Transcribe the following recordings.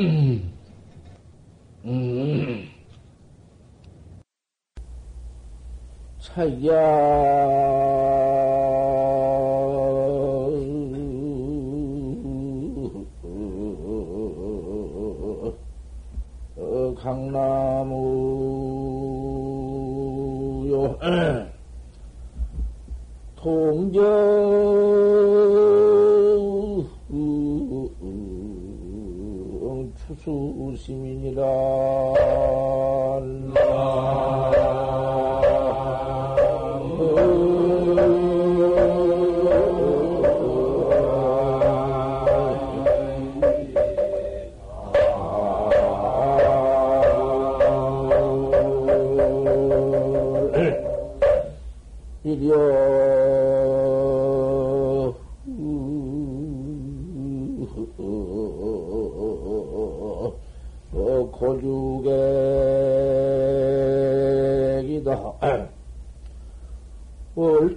음. 음. 차야 어, 강나무요 통정 추수시민이라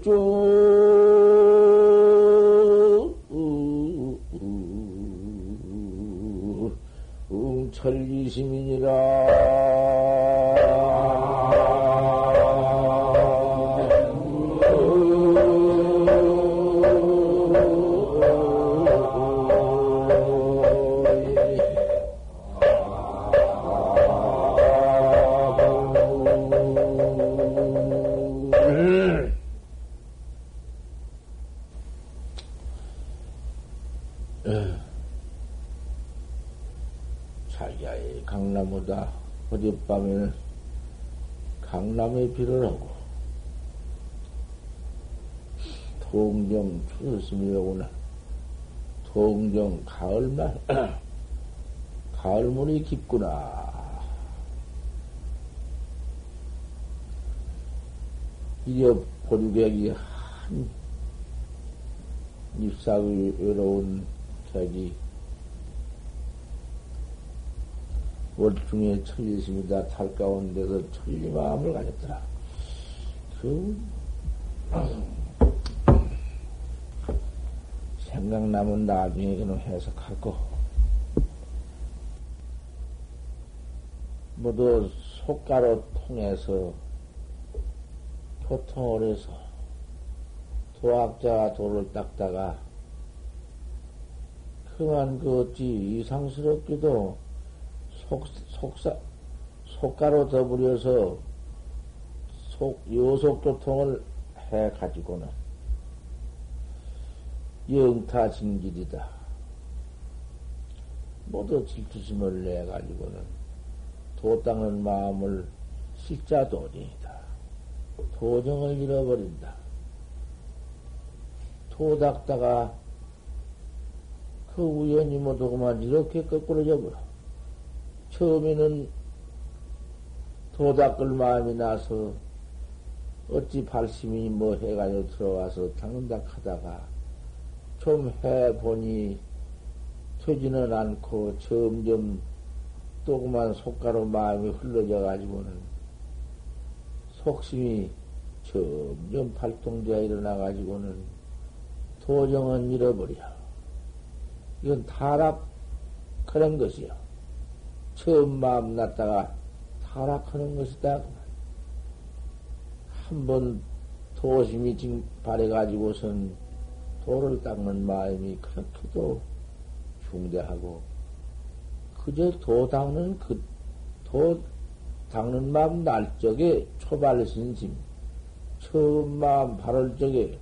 월주 응철리심이니라. 추스심이 오구나. 통정 가을말 가을물이 깊구나. 이어 보류객이 한 잎사귀 외로운 객이 월중에 천리심이다 탈 가운데서 천리 마음을 가졌더라. 그 생각나면 나중에 그는 해석하고. 모두 속가로 통해서 교통을 해서 도학자가 돌을 닦다가 그만 그 어찌 이상스럽게도 속, 속사, 속가로 더불여서 속, 요속교통을 해가지고는 영타징길이다. 모두 질투심을 내가지고는 도 닦는 마음을 실자 도정이다. 도정을 잃어버린다. 도 닦다가 그 우연히 모두 그만 이렇게 거꾸로 져 버려. 처음에는 도 닦을 마음이 나서 어찌 발심이 뭐 해가지고 들어와서 닦는다 하다가 좀 해보니 되지는 않고 점점 또 그만 속가로 마음이 흘러져 가지고는 속심이 점점 발동되어 일어나 가지고는 도정은 잃어버려. 이건 타락하는 것이요. 처음 마음 났다가 타락하는 것이다. 한번 도심이 지금 발해가지고선 도를 닦는 마음이 그렇게도 중대하고, 그저 도 닦는 그, 도 닦는 마음 날 적에 초발신심, 처음 마음 바를 적에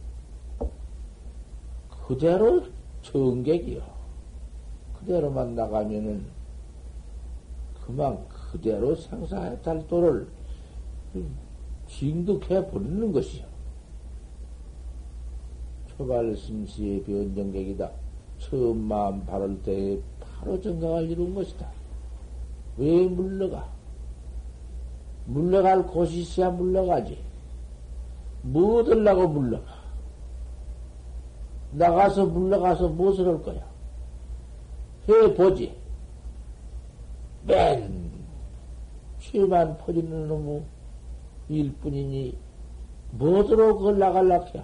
그대로 정객이요. 그대로만 나가면은 그만 그대로 생사해탈 도를 징득해 버리는 것이요. 초발심시의 변정객이다. 처음 마음 바를 때에 바로 정강을 이룬 것이다. 왜 물러가? 물러갈 곳이 있어야 물러가지. 뭐 얻으려고 물러가? 나가서 물러가서 무엇을 할 거야? 해보지. 맨 죄만 퍼지는 놈의 일뿐이니 뭐더러 그걸 나갈락 해?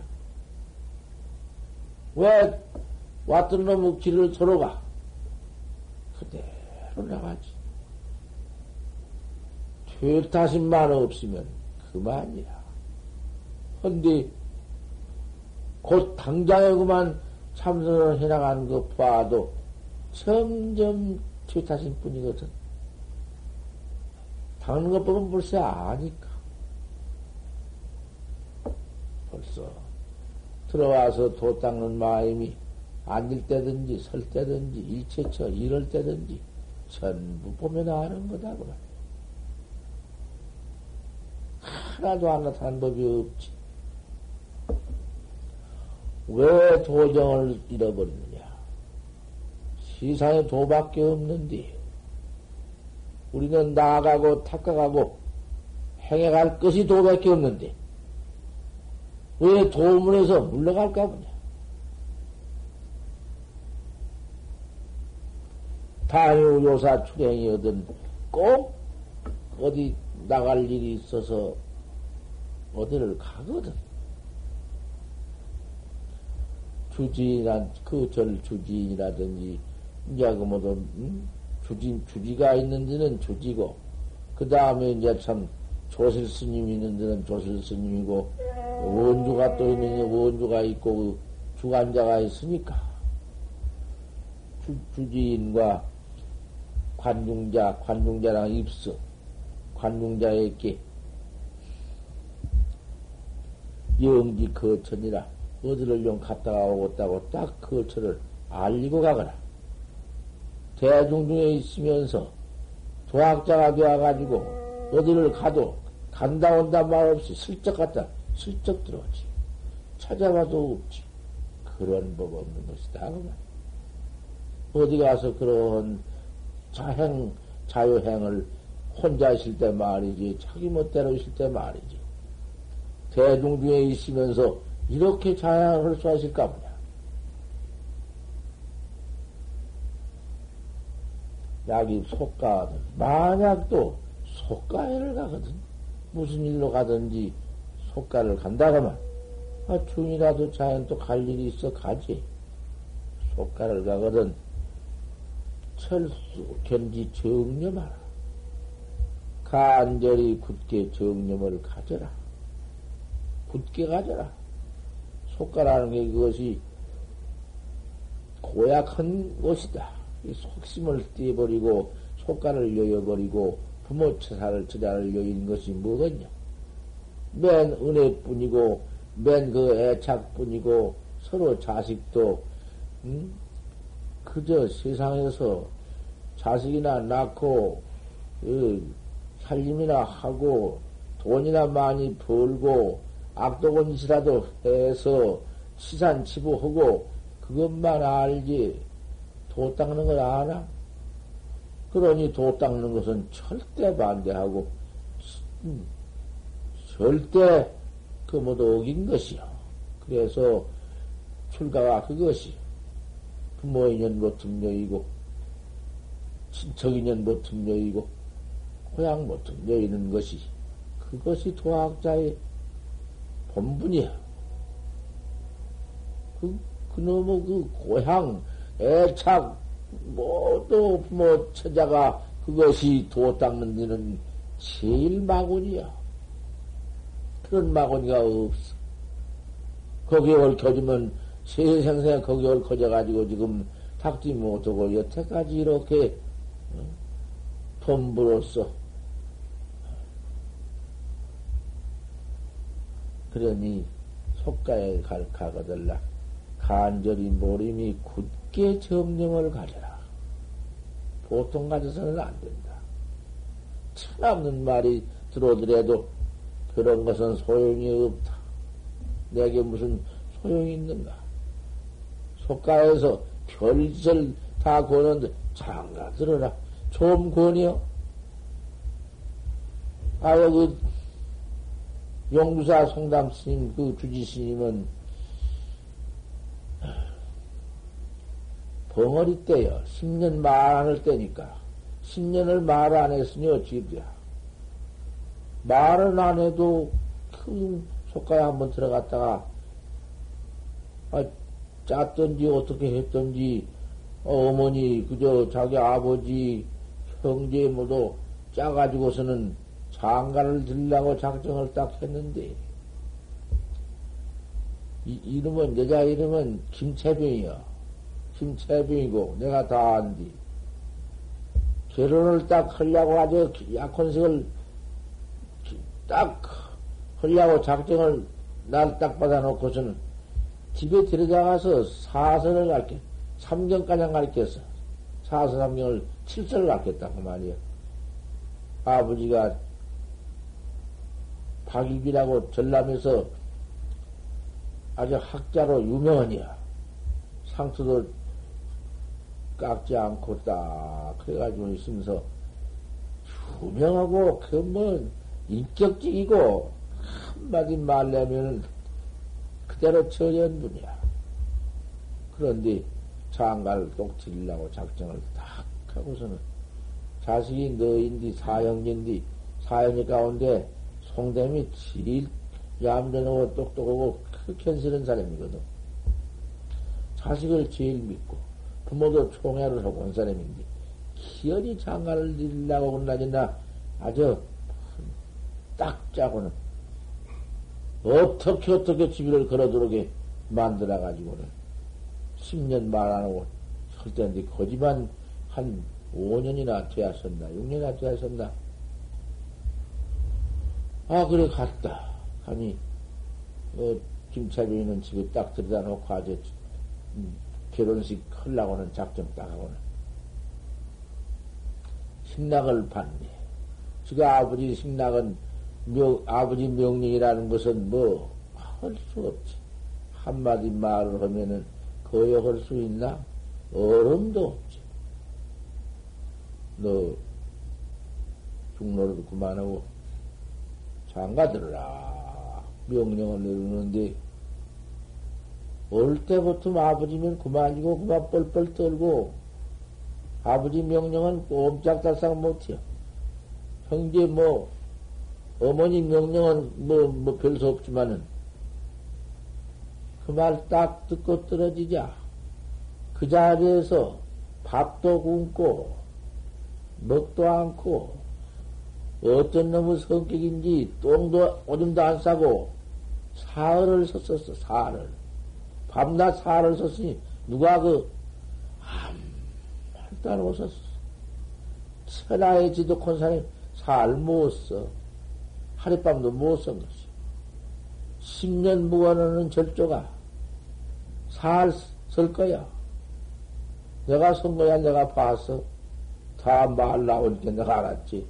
왜 왔던 놈의 길을 서로 가? 그대로 나가지. 퇴타심만 없으면 그만이야. 근데 곧 당장에 그만 참선을 해나가는 거 봐도 점점 퇴타심 뿐이거든. 당하는 것 보면 벌써 아니까. 벌써 들어와서 도 닦는 마음이 앉을 때든지 설 때든지 일체처 이럴 때든지 전부 보면 아는 거다 그만. 하나도 안 나타난 법이 없지. 왜 도정을 잃어버리느냐? 세상에 도밖에 없는데, 우리는 나아가고 탁가가고 행해갈 것이 도밖에 없는데, 왜 도문에서 물러갈까 보냐? 다유요사 출행이거든 꼭 어디 나갈 일이 있어서 어디를 가거든. 주지란 그 절 주지이라든지 이제 그 뭐든 음? 주지 주지가 있는 데는 주지고 그 다음에 이제 참 조실 스님이 있는 데는 조실 스님이고 원주가 또 있는 데 원주가 있고 그 주관자가 있으니까 주, 주지인과 관중자 관중자랑 입수 관중자에게 영지 거천이라 어디를 좀 갔다가 오겠다고 딱 거천을 알리고 가거라. 대중 중에 있으면서 도학자가 되어가지고 어디를 가도 간다 온다 말 없이 슬쩍 갔다 슬쩍 들어오지. 찾아봐도 없지. 그런 법 없는 것이다. 어디 가서 그런 자행, 자유행을 혼자 있을 때 말이지, 자기 멋대로 있을 때 말이지. 대중 중에 있으면서 이렇게 자양을 할 수 있을까 보냐. 약이 속가거든. 만약 또 속가에를 가거든. 무슨 일로 가든지 속가를 간다가만, 아, 중이라도 자연 또 갈 일이 있어 가지. 속가를 가거든. 철수, 견지 정념하라. 간절히 굳게 정념을 가져라. 굳게 가져라. 속가라는 게 그것이 고약한 것이다. 이 속심을 띄어버리고 속가를 여여버리고 부모 처사를 처자를 여인 것이 뭐겠냐? 맨 은혜뿐이고 맨 그 애착뿐이고 서로 자식도 음? 그저 세상에서 자식이나 낳고 그 살림이나 하고 돈이나 많이 벌고 악도건짓이라도 해서 시산 치부하고 그것만 알지 도 닦는 걸 아나? 그러니 도 닦는 것은 절대 반대하고 음, 절대 그 모두 어긴 것이요. 그래서 출가가 그것이 부모 인연 못은 여이고 친척 인연 못은 여이고 고향 못은 여이는 것이 그것이 도학자의 본분이야. 그, 그놈의 그 고향, 애착, 뭐또 부모 처자가 그것이 도 닦는 데는 제일 마군이야. 그런 마군이가 없어. 거기에 얽혀주면 세생생 거기에 얽혀져가지고 지금 닦지 못하고 여태까지 이렇게 돈부로써 그러니 속가에 갈, 가거들라. 간절히 모림이 굳 게 정념을 가져라. 보통 가져서는 안 된다. 천없는 말이 들어오더라도 그런 것은 소용이 없다. 내게 무슨 소용이 있는가? 속가에서 별짓을 다 고는데 장가 들어라. 좀 권이요. 아, 여기 용두사 송담 스님, 그 주지 스님은 벙어리 때요. 10년 말 안 할 때니까. 10년을 말 안 했으니 어찌 돼. 말은 안 해도 큰 속가에 한번 들어갔다가, 아, 짰던지 어떻게 했던지, 어, 어머니, 그저 자기 아버지, 형제 모두 짜가지고서는 장가를 들라고 작정을 딱 했는데, 이, 이름은, 여자 이름은 김채병이야. 김채병이고, 내가 다 안디. 결혼을 딱 하려고 아주 약혼식을 딱 하려고 작정을 날 딱 받아놓고서는 집에 들여다가서 사설을 가르쳐, 삼경가량 가르쳤어. 사설 삼경을 칠설을 가르쳤다고 말이야. 아버지가 박일비라고 전남에서 아주 학자로 유명한이야. 상투도 깎지 않고 딱 그래가지고 있으면서 유명하고 그뭐 인격적이고 한마디 말려면은 그대로 처리한 분이야. 그런데 장가를 똑 드리려고 작정을 딱 하고서는 자식이 너인디 사형인디 사형이 가운데 송됨이 제일 얌전하고 똑똑하고 극현스러운 사람이거든. 자식을 제일 믿고 부모도 총애를 하고 온 사람인데 기어이 장가를 드리려고 그러나 아주 딱 짜고는 어떻게 어떻게 집을 걸어들어게 만들어가지고는 10년 말 안 하고 설때인데 거지만 한 5년이나 되었었나 6년이나 되었었나. 아 그래 갔다. 하니 어, 김차빈이는 집에 딱 들여다 놓고 아주 음, 결혼식 하려고는 작정 딱 하고는 식락을 받네 지금 아버지 식락은 명, 아버지 명령이라는 것은 뭐, 할 수 없지. 한마디 말을 하면은 거역할 수 있나? 어른도 없지. 너, 중로를 그만하고 장가 들어라. 명령을 내리는데, 올 때부터 아버지면 그만이고 그만 뻘뻘 떨고, 아버지 명령은 꼼짝달싹 못해요. 형제 뭐, 어머니 명령은 뭐, 뭐, 별수 없지만은, 그 말 딱 듣고 떨어지자. 그 자리에서 밥도 굶고, 먹도 않고, 어떤 놈의 성격인지 똥도 오줌도 안 싸고, 사흘을 썼었어, 사흘을. 밤낮 사흘을 썼으니, 누가 그, 한말도 안 오셨어. 천하의 지독한 사람이 살못 써. 하룻밤도 못 쓴 것이. 10년 무관하는 절조가 살, 쓸 거야. 내가 쓴 거야, 내가 봤어. 다말 나오니까 내가 알았지.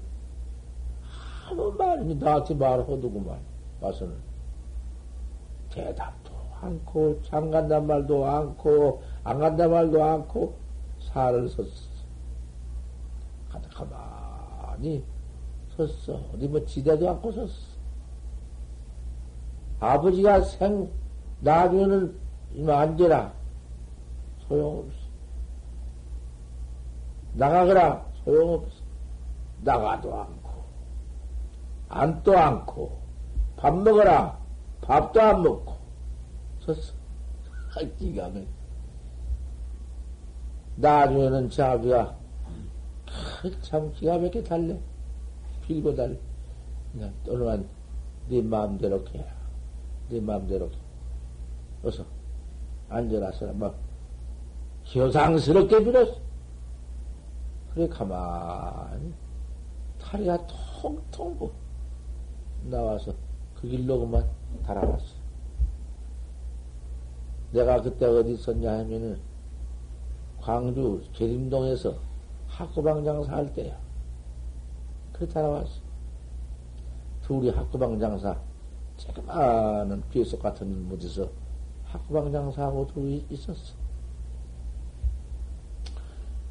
아무 말이 나한테 말하더구만, 와서는. 대답도 않고, 장 간단 말도 않고, 안 간단 말도 않고, 살을 썼어. 가만히 섰어. 어디 뭐 지대도 않고 섰어. 아버지가 생, 나중에는 이만 앉아라. 소용없어. 나가거라. 소용없어. 나가도 않고, 앉도 않고, 밥 먹어라. 밥도 안 먹고, 섰어. 아, 기가 막 나중에는 자기가 참 기가 막히게 달래. 빌고 달, 그냥 또는 네 마음대로 해라. 네 마음대로. 어서 앉아라서 막 효상스럽게 빌었어. 그래 가만히 다리가 통통 부 나와서 그 길로 그만 달아갔어. 내가 그때 어디 있었냐 하면은 광주 계림동에서 학구방장 살 때야. 그래 따라왔어. 둘이 학구방 장사, 조그마한 비속 같은 곳에서 학구방 장사하고 둘이 있었어.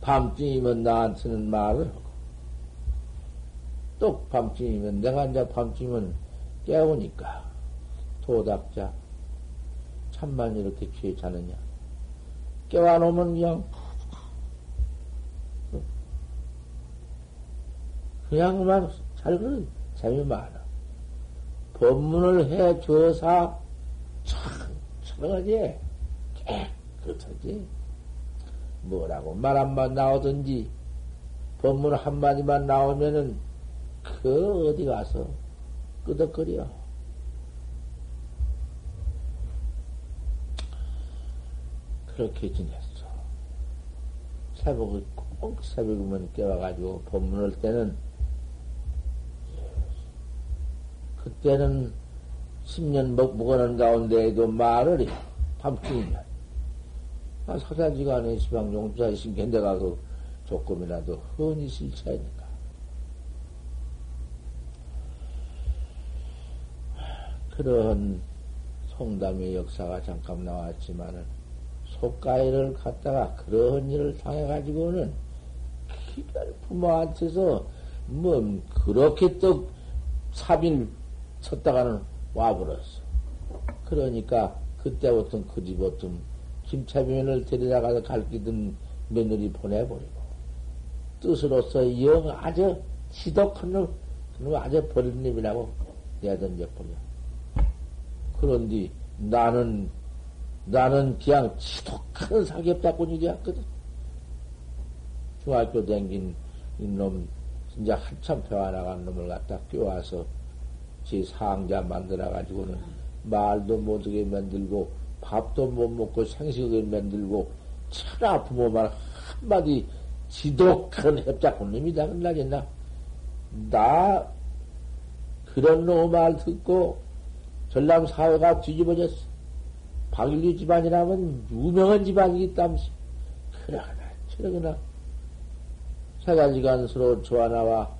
밤중이면 나한테는 말을 하고, 또 밤중이면 내가 이제 밤중이면 깨우니까, 도닥자, 참만 이렇게 취해 자느냐. 깨워놓으면 그냥 그냥 그만 잘 그래. 재미 많아. 법문을 해 줘서 참, 참하지. 깨끗하지. 뭐라고 말 한번 나오든지 법문 한마디만 나오면은 그 어디 가서 끄덕거려. 그렇게 지냈어. 새벽에 꼭 새벽이면 깨워가지고 법문할 때는 그때는 10년 먹, 먹어놓은 가운데에도 말을 해. 밤중이면. 아, 사자지간에 시방 용주자 신견대가 그 조금이라도 흔히 실차이니까. 그런 송담의 역사가 잠깐 나왔지만은 속가위를 갖다가 그런 일을 당해가지고는 기별 부모한테서 뭐 그렇게 또 사비를 쳤다가는 와버렸어. 그러니까 그때부터 그 집부터 김차비면을 데려다가서 갈기던 며느리 보내버리고 뜻으로서 영 아주 지독한 놈, 그놈 아주 버린 놈이라고 내던져버려. 그런데 나는 나는 그냥 지독한 사기업다꾼이었거든. 중학교 댕긴 이놈, 진짜 한참 배워나간 놈을 갖다 끼워와서 지 상자 만들어가지고는 말도 못하게 만들고, 밥도 못 먹고 생식을 만들고, 차라 부모말 한마디 지독한 협작꾼 놈이다. 그날겠나? 나, 그런 놈 말 듣고, 전남 사회가 뒤집어졌어. 박일리 집안이라면 유명한 집안이기 때문에 그러나 저러거나 사가지간 서로 조하나와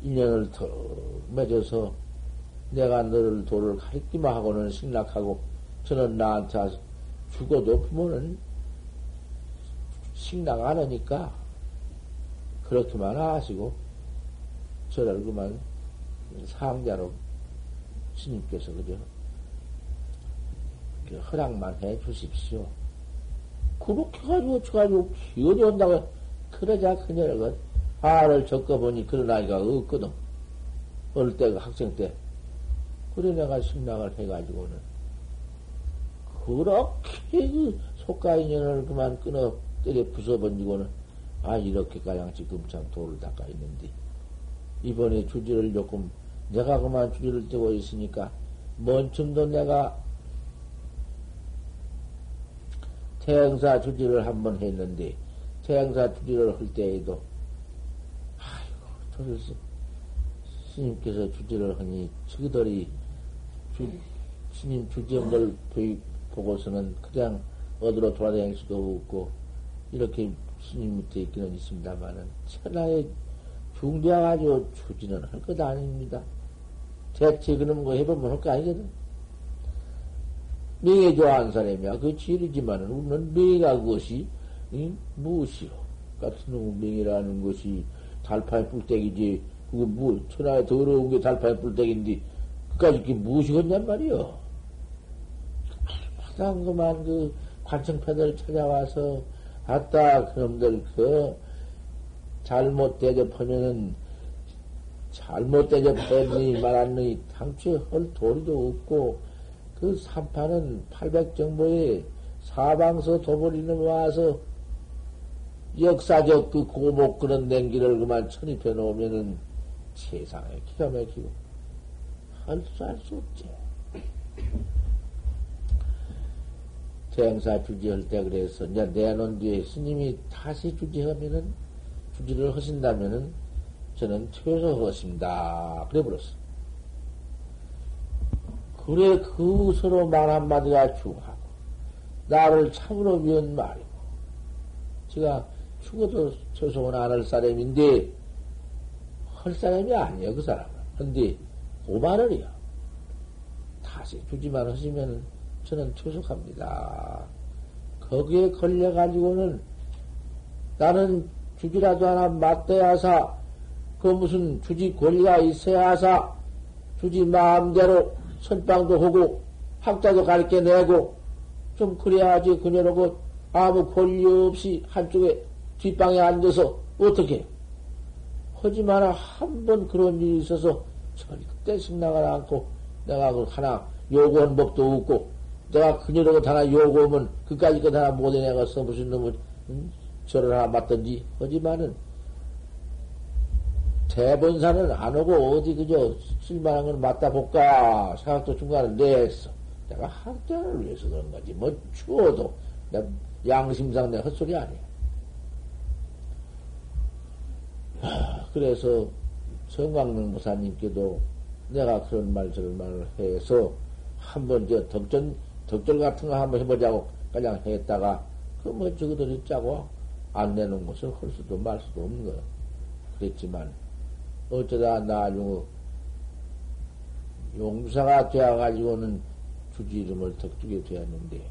인연을 더 맺어서 내가 너를 도를 가리키만 하고는 승낙하고 저는 나한테 죽어도 부모는 승낙 안 하니까 그렇게만 하시고 저를 그만 상자로 스님께서 그죠 허락만 해 주십시오. 그렇게 가지고, 저가지고 기운이 온다고, 그러자 그녀가 화를 적어보니 그런 아이가 없거든. 어릴 때, 학생 때. 그래 내가 승낙을 해가지고는. 그렇게 그 속가 인연을 그만 끊어 때려 부숴번지고는, 아, 이렇게 가양 지금 참 돌을 닦아 있는데, 이번에 주지를 조금, 내가 그만 주지를 떼고 있으니까, 먼 쯤도 내가 태양사 주지를 한번 했는데, 태양사 주지를 할 때에도, 아이고, 저를 스님께서 주지를 하니, 저들이 주, 스님 주지한 걸 보고서는 그냥 어디로 돌아다닐 수도 없고, 이렇게 스님 밑에 있기는 있습니다만은, 천하에 중대해가지고 주지는 할 것 아닙니다. 대체 그런 거 해보면 할 거 아니거든. 명예 좋아하는 사람이야. 그 질이지만은, 우리는 명예가 그것이, 응? 무엇이요? 같은 놈 명예라는 것이 달파의 뿔떼기지. 그거 뭐, 천하에 더러운 게 달파의 뿔떼기인데, 그까지 그게 무엇이겠냔 말이요. 마당 그만 그 관청패들 찾아와서, 아따, 그놈들 그, 잘못 대접하면은, 잘못 대접했니 말았니, 당초에 헐 도리도 없고, 그 삼파는 800정보에 사방서 도벌이는 와서 역사적 그 고목 그런 냉기를 그만 천입해 놓으면은 세상에 기가 막히고 할 수 할 수 없지. 대행사 주지할 때 그래서 이제 내놓은 뒤에 스님이 다시 주지하면은 주지를 하신다면은 저는 퇴소 하십니다. 그래 버렸어. 그래, 그 서로 말 한마디가 중하고, 나를 참으로 위한 말이고, 제가 죽어도 죄송은 안 할 사람인데, 할 사람이 아니야, 그 사람은. 근데, 오만을이요. 다시 주지만 하시면 저는 퇴속합니다. 거기에 걸려가지고는 나는 주지라도 하나 맞대야 하사, 그 무슨 주지 권리가 있어야 하사, 주지 마음대로 선빵도 하고 학자도 가르쳐 내고 좀 그래야지 그녀로고 아무 권리 없이 한쪽에 뒷방에 앉아서 어떻게. 하지만 한번 그런 일이 있어서 절대 승낙을 않고 내가 그 하나 요구한 법도 없고 내가 그녀로고 하나 요구하면 그까지 것 하나 못 해내가서 무슨 놈을 응? 절을 하나 맞든지. 하지만은 대본사는 안 오고 어디 그저 쓸만한 건 맞다 볼까 생각도 중간에 내했어. 내가 학자를 위해서 그런 거지. 뭐 추워도 내 양심상 내 헛소리 아니야. 그래서 성광명 무사님께도 내가 그런 말 저런 말을 해서 한번 저 덕전 덕절 같은 거 한번 해보자고 그냥 했다가 그뭐 저거들이 짜고 안 내는 것을 할 수도 말 수도 없는 거야. 그랬지만 어쩌다 나중에 용사가 되어가지고는 주지 이름을 덕두게 되었는데.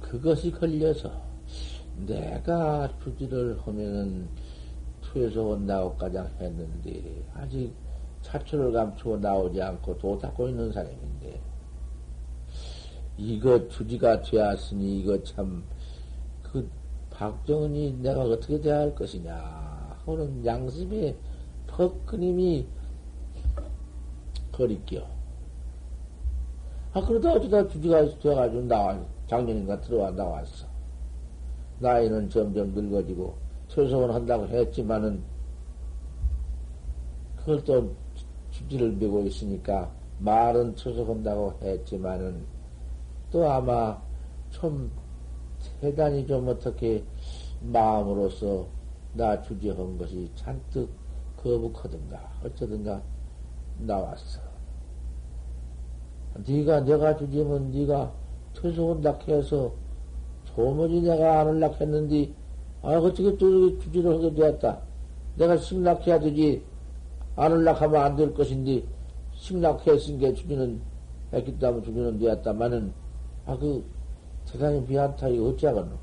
그것이 걸려서 내가 주지를 하면은 투에서 온다고 가장 했는데 아직 차출을 감추고 나오지 않고 도 닦고 있는 사람인데 이거 주지가 되었으니 이거 참 그 박정은이 내가 어떻게 대할 야 것이냐 하는 양심에 퍽 그님이 거리껴. 아 그러다 어쩌다 주지가 되어가지고 나와 작년인가 들어와 나왔어. 나이는 점점 늙어지고 철성을 한다고 했지만은 그걸 또 주지를 메고 있으니까 말은 철석한다고 했지만은 또 아마 좀 대단히 좀 어떻게 마음으로서 나 주지한 것이 잔뜩 거북하든가 어쩌든가 나왔어. 네가 내가 주지면 네가 퇴소온다 해서 도무지 내가 안 올락 했는데 아 어떻게 또 주지를 하게 되었다. 내가 승낙해야 되지 안 올락하면 안 될 것인데 게 주지는 했기 때문에 주지는 되었다마는 아 그 세상에 비한타이 어찌하겠노?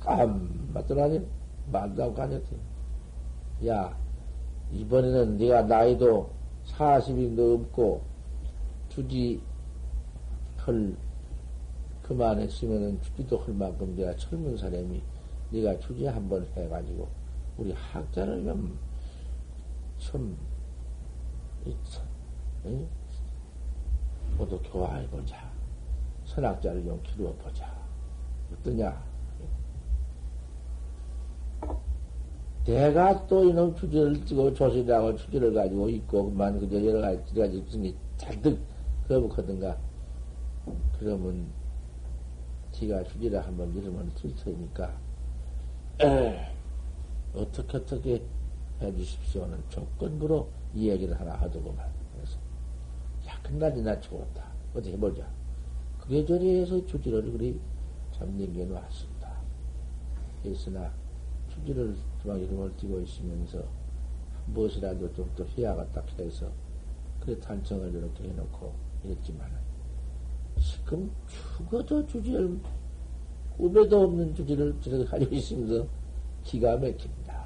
깜맞더라니 안 가녔대. 야 이번에는 네가 나이도 40이 넘고 주지 헐 그만했으면은 주지도 할 만큼 내가 젊은 사람이 네가 주지 한번 해가지고 우리 학자를 좀 좀, 참, 모두 교화해보자. 선악자를 좀 키워보자. 어떠냐? 내가 또 이놈 주제를 찍고 조실하고 주제를 가지고 있고, 그만 그저 여러 가지, 여러 가지 무슨 잔뜩 거북하든가. 그러면, 지가 주제를 한번 이으면 들터니까, 어떻게 어떻게 해 주십시오는 조건부로 이야기를 하나 하더구만. 끝나지나 죽었다. 어디 해보자. 그게 저리해서 주지를 그리 참 남겨놓았습니다. 했으나, 주지를 주방 이름을 띄고 있으면서, 무엇이라도 좀 더 해야겠다 해서, 그래 탄청을 이렇게 해놓고 이랬지만, 지금 죽어도 주지를, 꿈에도 없는 주지를 저렇게 가지고 있으면서 기가 막힙니다.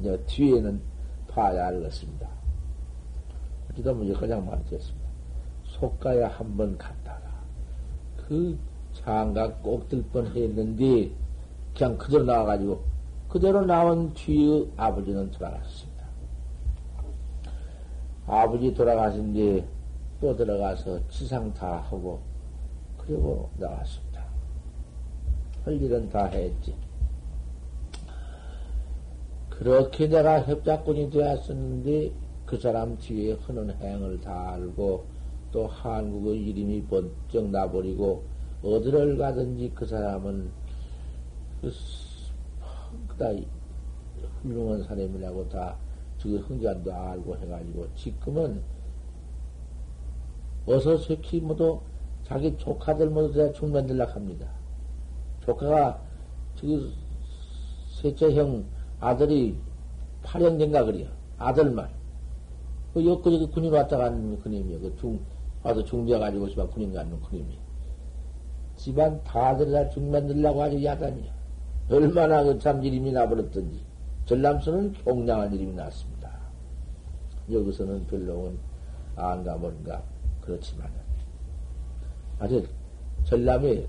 이제 뒤에는 봐야 알겠습니다. 어쩌다 보니 그냥 말했습니다. 속가야 한번 갔다가 그 장가 꼭들 뻔 했는데 그냥 그대로 나와가지고 그대로 나온 뒤에 아버지는 돌아갔습니다. 아버지 돌아가신 뒤에 또 들어가서 지상 다 하고 그리고 나왔습니다. 할 일은 다 했지. 그렇게 내가 협작꾼이 되었었는데 그 사람 뒤에 하는 행을 다 알고 또 한국의 이름이 번쩍 나버리고 어디를 가든지 그 사람은 그, 그다 훌륭한 사람이라고 다저 흥전도 알고 해가지고 지금은 어서 새끼 모두 자기 조카들 모두 다 중만들락 합니다. 조카가 저 셋째 형 아들이 8형된가 그래요. 아들만. 그그 군인 왔다 가는 그님이요. 그 중, 와서 중대가지고 집안 군인 가는 그님이. 집안 다들 다 중만들라고 아주 야단이야. 얼마나 그참 이름이 나버렸던지. 전남서는 경량한 이름이 났습니다. 여기서는 별로는 안가 뭔가 그렇지만 아주 전남의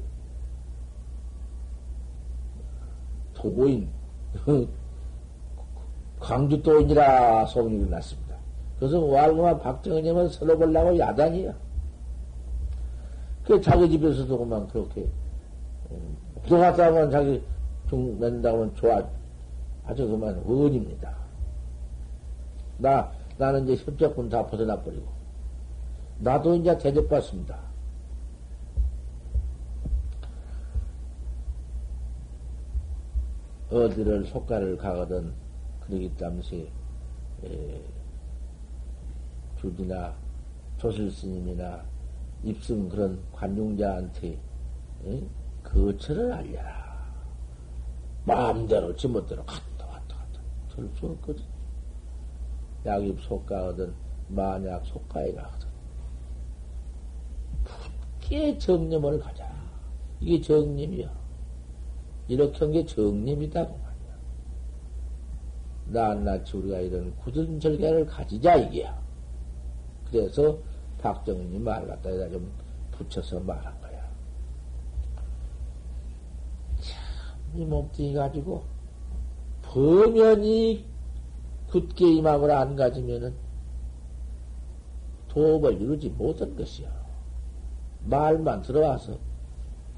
도보인 광주도인이라 소문이 났습니다. 그래서 왈그만 박정희님은 서로 보려고 야단이야. 그 자기 집에서도 그만 그렇게 부동산 싸움은 자기 중 낸다고 하면 좋아. 아주 그만 원입니다. 나, 나는 이제 협작군 다 벗어나 버리고. 나도 이제 대접받습니다. 어디를 속가를 가거든 그러기 땀시 주지나 조실스님이나 입승 그런 관중자한테 거처를 알려라. 마음대로 지멋대로 갔다 왔다 갔다 될수 없거든. 약입 속가거든 만약 속가에 가거든 굳게 정념을 가자. 이게 정념이야. 이렇게 한 게 정념이다고 말이야. 낱낱이 우리가 이런 굳은 절개를 가지자 이게야. 그래서 박정은이 말 갖다가 좀 붙여서 말한 거야. 참, 이 몸뚱이 가지고 범연히 굳게 임함을 안 가지면은 도업을 이루지 못한 것이야. 말만 들어와서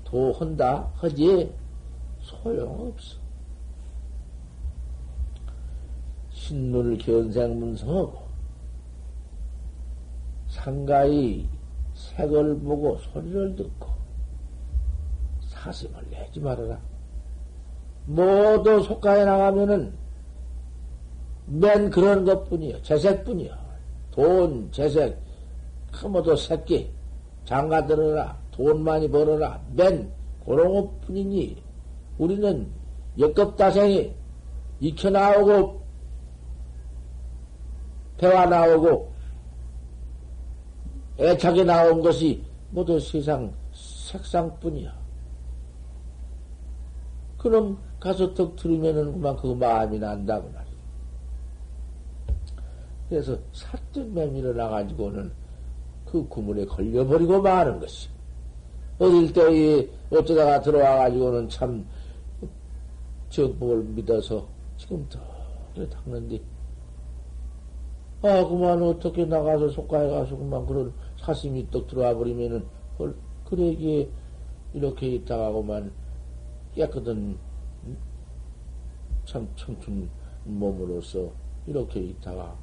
도한다 하지 소용없어. 신문을 견생 문성하고 상가의 색을 보고 소리를 듣고 사심을 내지 말아라. 모두 속가에 나가면은 맨 그런 것 뿐이요. 재색뿐이요. 돈, 재색, 모두 새끼, 장가 들어라, 돈 많이 벌어라, 맨 그런 것 뿐이니, 우리는 역급다생이 익혀 나오고, 배와 나오고, 애착에 나온 것이 모두 세상 색상뿐이야. 그럼 가서 턱 들으면은 그만 그 마음이 난다고 말이야. 그래서 사뜻 매미를 나가지고는 그 구물에 걸려버리고 마는 것이. 어릴 때 어쩌다가 들어와가지고는 참 정법을 믿어서 지금 더 닦는데 아 그만 어떻게 나가서 속가에 가서 그만 그런 사심이 떡 들어와 버리면은 그러기에 이렇게 있다가고만 깨끗한 참 청춘 몸으로서 이렇게 있다가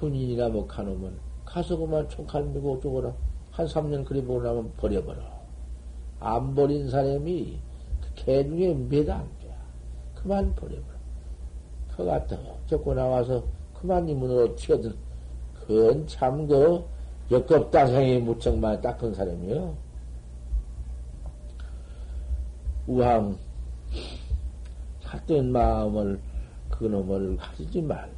군인이나 뭐 가놓으면 가서 그만 총칼 밀고 어쩌거나 한 3년 그리 보고 나면 버려버려. 안 버린 사람이 그 개 중에 몇안 돼. 그만 버려버려. 그 같다고 적고 나와서 그만 이 문으로 튀어들. 그건 참 그 역겁다생이 무척 많이 닦은 사람이요. 우왕 삿된 마음을 그놈을 가지지 말려.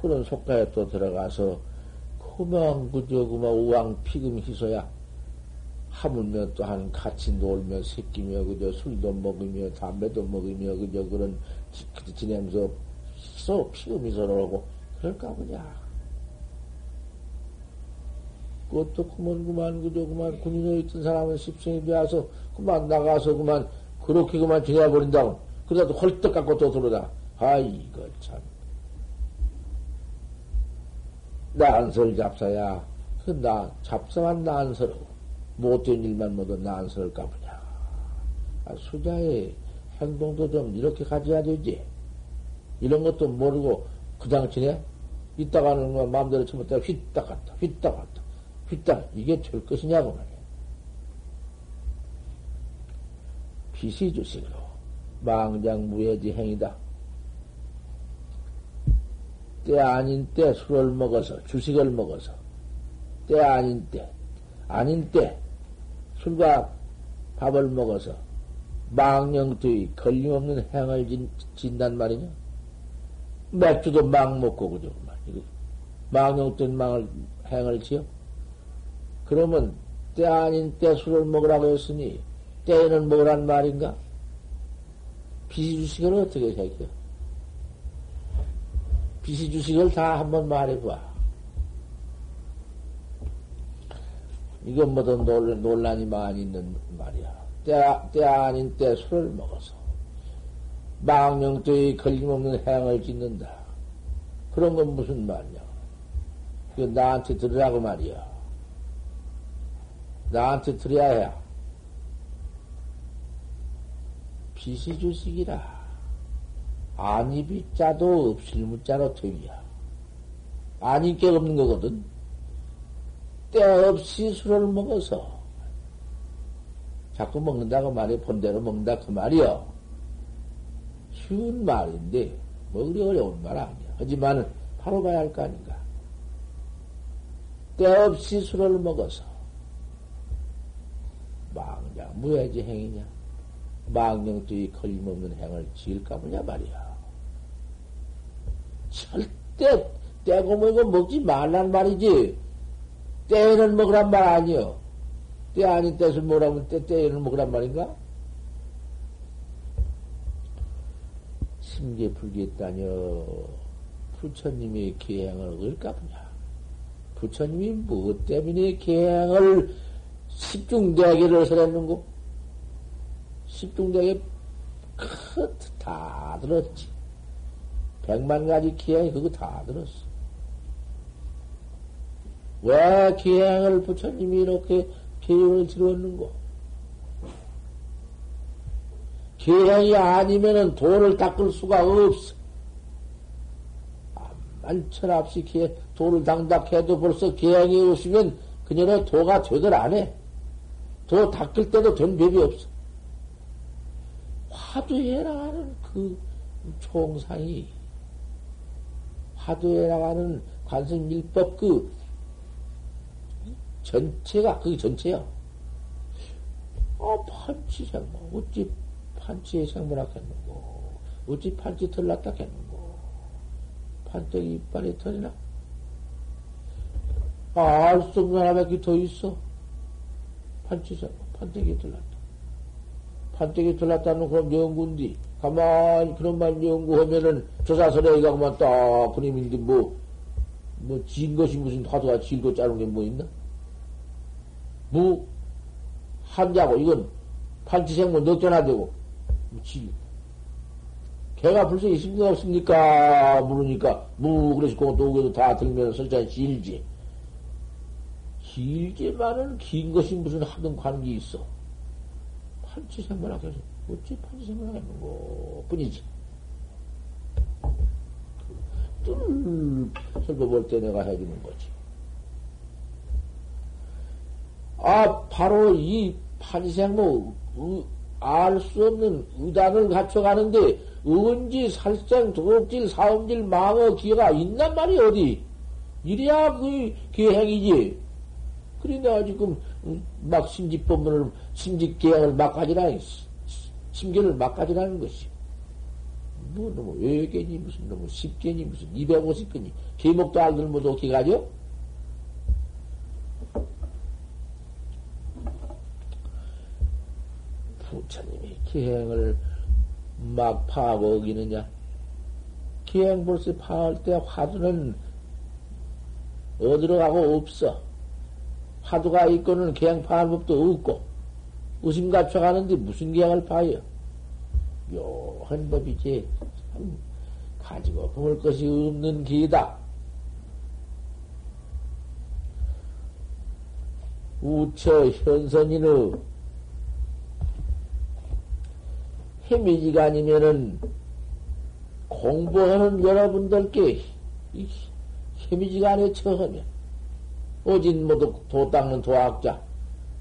그런 속가에 또 들어가서 그만 그저 그만 우왕 피금 희소야. 하물며 또한 같이 놀며 새끼며 그저 술도 먹으며 담배도 먹으며 그저 그런 지내면서 희소 피금 희소를 고 그럴까 보냐. 그것도 그만 그만 그저 그만 군인에 있던 사람은 십성이 되어서 그만 나가서 그만 그렇게 그만 지내버린다고. 그러다도 헐떡 갖고 또 들어다. 아이 이거 참. 난설 잡사야. 그나 잡사만 난설하고. 못된 일만 모두 난설을까 보냐. 아, 수자의 행동도 좀 이렇게 가져야 되지 이런 것도 모르고 그냥 지내 이따가는 거 마음대로 처먹다가 휘딱 갔다 휘딱 갔다 휘딱 이게 될 것이냐고 말이야. 빛이 주식으로 망장 무해지 행이다. 때 아닌 때 술을 먹어서 주식을 먹어서 때 아닌 때 아닌 때 술과 밥을 먹어서 망령되이 걸림없는 행을 진, 진단 말이냐? 맥주도 막 먹고 그죠? 망령된 망을 행을 지어? 그러면 때 아닌 때 술을 먹으라고 했으니 때에는 먹으란 말인가? 비시주식을 어떻게 생겨? 비시주식을 다 한번 말해봐. 이건 뭐든 논란이 많이 있는 말이야. 때, 때 아닌 때 술을 먹어서 망령도에 걸림없는 행을 짓는다. 그런 건 무슨 말이야? 그 나한테 들으라고 말이야. 나한테 드려야 해. 빚이 주식이라. 아니 빚자도 없실무자로 되기야. 아니 게 없는 거거든. 때 없이 술을 먹어서 자꾸 먹는다고 말이 본대로 먹는다 그 말이요. 쉬운 말인데 뭐 그리 어려운 말 아니야. 하지만 바로 봐야 할 거 아닌가. 때 없이 술을 먹어서 망냐 무해지 행위냐 망령주의 걸림없는 행을 지을까 보냐 말이야. 절대 떼고 먹고 먹지 말란 말이지. 때에는 먹으란 말 아니여. 때 아닌 때를 먹으라면 때, 때에는 먹으란 말인가? 심계 불겠다녀. 부처님의 계행을 얻을까 보냐. 부처님이 무엇 때문에 계행을 십중대계를 설했는고? 십중대계 다 들었지. 백만 가지 기행 그거 다 들었어. 왜 기행을 부처님이 이렇게 계획을 들었는고? 기행이 아니면은 돌을 닦을 수가 없어. 만천없이 돌을 당닥해도 벌써 기행이 없으면 그녀는 도가 되들 안 해. 도 닦을 때도 된 법이 없어. 화두에 나가는 그 총상이, 화두에 나가는 관성일법 그 전체가 그게 전체야. 어, 판치생모. 어찌 판치에 생물학했는고. 어찌 판치 털났다 했는고. 판때기 이빨에 털이나? 아, 알수 없는 하나밖에 더 있어. 판치생모. 판때기 털났다. 판때기 털났다는 그럼 연구인데, 가만히 그런 말 연구하면은 조사설에 이가 그만 딱 그림인데 뭐, 뭐, 진 것이 무슨 화두가 질고 자른 게뭐 있나? 무, 한자고, 이건 판치생물 넉전화 되고, 지. 개가 벌써 있습니까? 없습니까? 물으니까, 무, 그래서 그거 노개도 다 들면 설자 길지. 길지만은 긴 것이 무슨 하든 관계 있어. 판치생물학에서, 어찌 판치생물학 했는 거 뿐이지. 뚫, 살펴볼 때 내가 해주는 거지. 아, 바로 이 판생모, 알 수 없는 의단을 갖춰가는데, 언지, 살생, 도둑질, 사음질, 망어, 기회가 있단 말이 어디? 이래야 그 계행이지. 그래, 내가 지금 막 심지법문을, 심지계행을 막 가지라, 심계를 막 가지라는 것이. 뭐, 너무 외계니, 무슨, 너무 십계니, 무슨, 250개니, 계목도 알들 어떻게 가죠? 부처님이 기행을 막 파하고 어기느냐? 기행 벌써 파할 때 화두는 어디로 가고 없어. 화두가 있고는 기행 파할 법도 없고, 의심 갖춰가는데 무슨 기행을 파요? 묘한 법이지. 참 가지고 품을 것이 없는 기다. 우처 현선인의 해미지가 아니면은 공부하는 여러분들께 해미지간에 처하면 오진 모두 도 닦는 도학자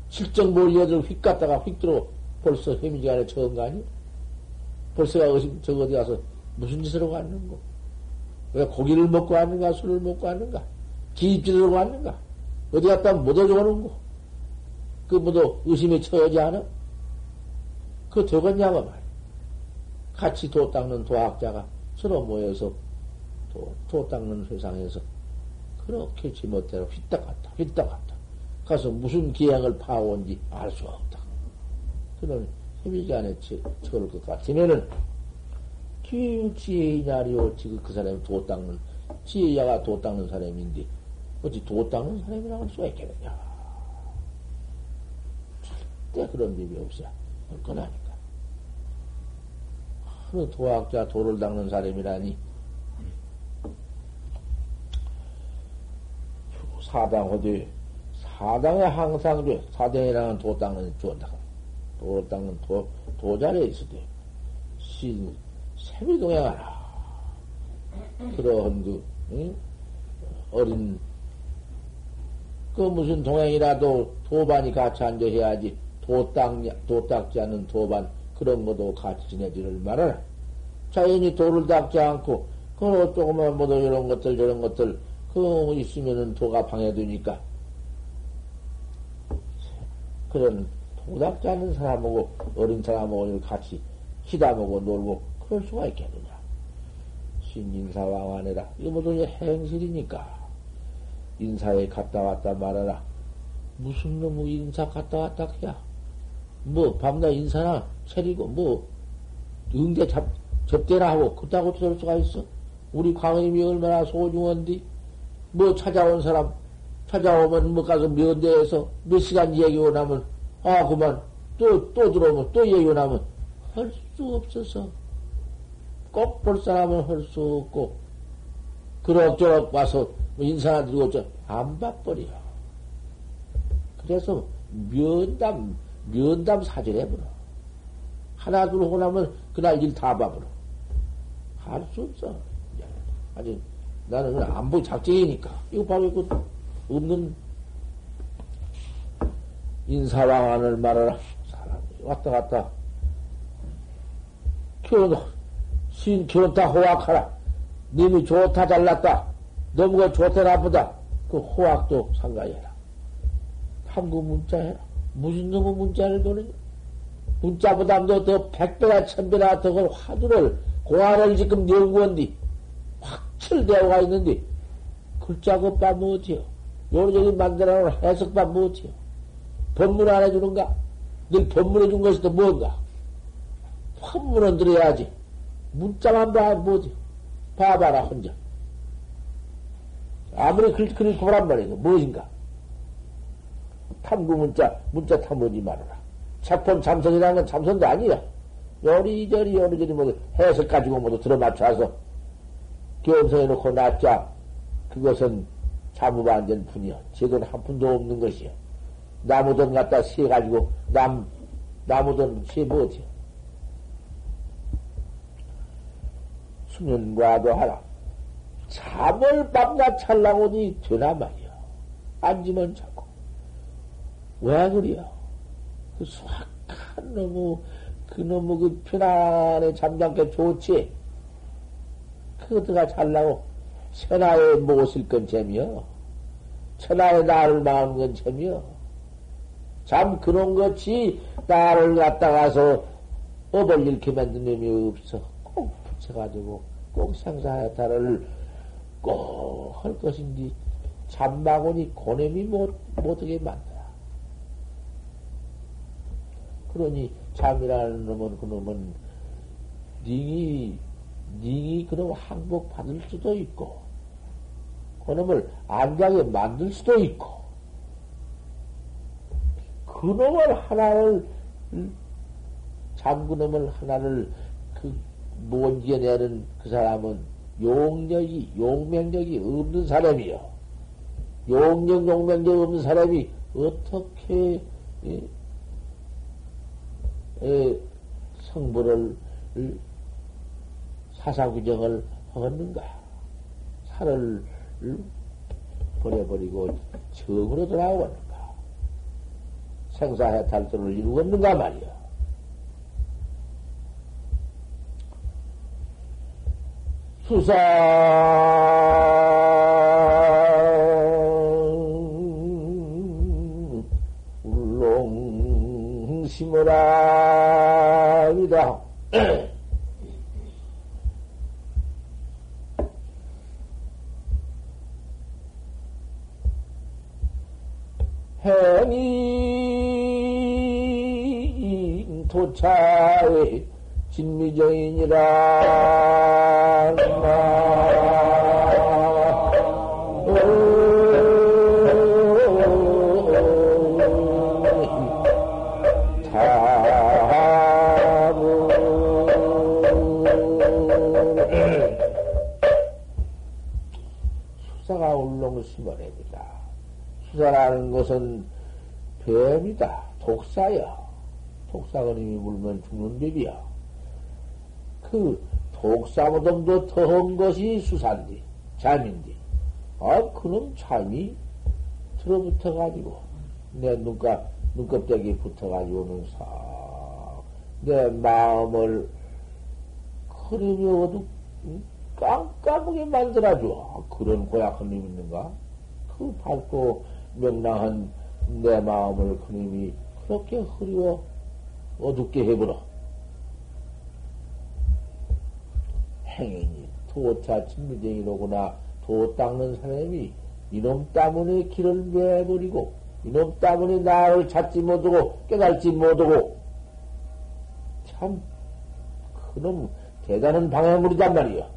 실정 몰려들 휙 갔다가 휙 들어 벌써 해미지간에 처한 거 아니야? 벌써가 어심 저 어디 가서 무슨 짓을 하고 왔는고? 왜 고기를 먹고 왔는가? 술을 먹고 왔는가? 기입질을 하고 왔는가? 어디 갔다 못 얻어오는고? 그 모두 의심에 처하지 않아? 그 되겠냐고 말이야. 같이 도 닦는 도학자가 서로 모여서 도, 도 닦는 세상에서 그렇게 지멋대로 휘딱 갔다, 휘딱 갔다. 가서 무슨 기행을 파온지 알 수 없다. 그런 않에 처를 것 같으면은 기지혜냐리 오지 그 사람이 도 닦는, 지혜야가 도 닦는 사람인데, 어찌 도 닦는 사람이라고 할 수가 있겠느냐. 절대 그런 법이 없어. 그건 아니까. 그 도학자 도를 닦는 사람이라니 사당호대 사당에 항상 돼. 사당이라는 도 닦는 좋다. 도 닦는 도, 도자리에 있어도 신, 세미동행하라. 그런 그, 응? 어린, 그 무슨 동행이라도 도반이 같이 앉아 해야지. 도 닦, 도 닦지 않는 도반, 그런 것도 같이 지내지를 말아라. 자연히 도를 닦지 않고, 그 조금만 뭐도 이런 것들, 저런 것들, 그 있으면은 도가 방해되니까. 그런 도닥지 않는 사람하고 어린 사람하고 같이 기다먹고 놀고 그럴 수가 있겠느냐. 신인사왕하네라. 이거 모두 행실이니까. 인사에 갔다 왔다 말하라. 무슨 놈의 인사 갔다 왔다 해야. 뭐, 밤낮 인사나 차리고, 뭐, 응대 잡, 접대나 하고, 그따고 저럴 수가 있어? 우리 광임이 얼마나 소중한디? 뭐 찾아온 사람, 찾아오면 뭐 가서 면대에서 몇 시간 얘기고 나면, 아, 그만, 또, 또 들어오면, 또 얘기고 나면, 할 수 없어서. 꼭 볼 사람은 할 수 없고, 그럭저럭 와서 뭐 인사나 드리고, 저, 안 봐버려. 그래서 면담, 면담 사절해 버려. 하나, 둘 하고 나면 그날 일 다 봐버려. 할수 없어. 아니, 나는 안보 작정이니까. 이거 바로 그 없는 인사왕안을 말하라. 사람이 왔다 갔다. 결혼, 신 결혼 다 호학하라. 님이 좋다 잘났다. 너무가 좋다 나쁘다. 그 호학도 상가해라. 탐구 문자 해라. 무슨 놈의 문자를 보느냐? 문자보다 더 백배나 천배나 더 화두를, 공안을 지금 연구한디, 확철되어가 있는데, 글자 그바 무엇이요? 요리저리 만들어놓은 해석바 무엇이요? 법문 안 해주는가? 늘 법문 해준 것이 또 뭔가? 법문은 들어야지. 문자만 봐, 뭐지? 봐봐라, 혼자. 아무리 글, 글을 보란 말이야. 무엇인가? 탐구 문자, 문자 탐구지 말아라. 책폰 참선이라는 건 참선도 아니야. 요리저리, 요리저리 모두 해석 가지고 모두 들어맞춰서 겸성해 놓고 놨자, 그것은 자무반전 분이야. 제돈 한 푼도 없는 것이야. 나무돈 갖다 씌어가지고, 남, 나무돈 뭐지요? 수면과도 하라. 잠을 밤낮 찰라고니 되나 말이야. 앉으면 자고. 왜 그래요? 그 수학한 놈의, 그 놈의 그 편안해 잠잠게 좋지? 그것가 잘라고 천하에 못을 건 재미요. 천하에 나를 마는 건 재미요. 참 그런 것이 나를 갖다가서 업을 잃게 만든 놈이 없어. 꼭 붙여가지고 꼭 생사해탈을 꼭할 것인지 잠마고니 고냄이 못, 못하게 만들어. 그러니 잠이라는 놈은 그놈은 닝이 닝이 그놈 항복 받을 수도 있고 그놈을 안 가게 만들 수도 있고 그놈을 하나를 잠그놈을 하나를 그못 이겨내는 그 사람은 용력이 용맹력이 없는 사람이요. 용력 용맹력 없는 사람이 어떻게 예, 예, 성불을 사사구정을 하겠는가? 살을 버려버리고 정으로 돌아오겠는가? 생사해탈도를 이루겠는가 말이야. 수사 울롱심어라이다. 행인 도차의 진미정인이라. 수사가 울렁 심어냅니 다. 수사라는 것은 뱀이다. 독사야. 독사거님이 물면 죽는 법이야. 그 독사보다도 더한 것이 수사인데, 잠인데. 아, 그놈 잠이 들어붙어가지고, 내 눈가, 눈껍데기 붙어가지고는 싹, 내 마음을 흐름이 어두, 깜깜하게 만들어줘. 그런 고약한 놈 있는가? 그 밝고 명랑한 내 마음을 그님이 그렇게 흐리워 어둡게 해버려. 행인이 도차 진미쟁이로구나. 도 닦는 사람이 이놈 때문에 길을 매버리고 이놈 때문에 나를 찾지 못하고 깨달지 못하고 참 그놈 대단한 방해물이단 말이야.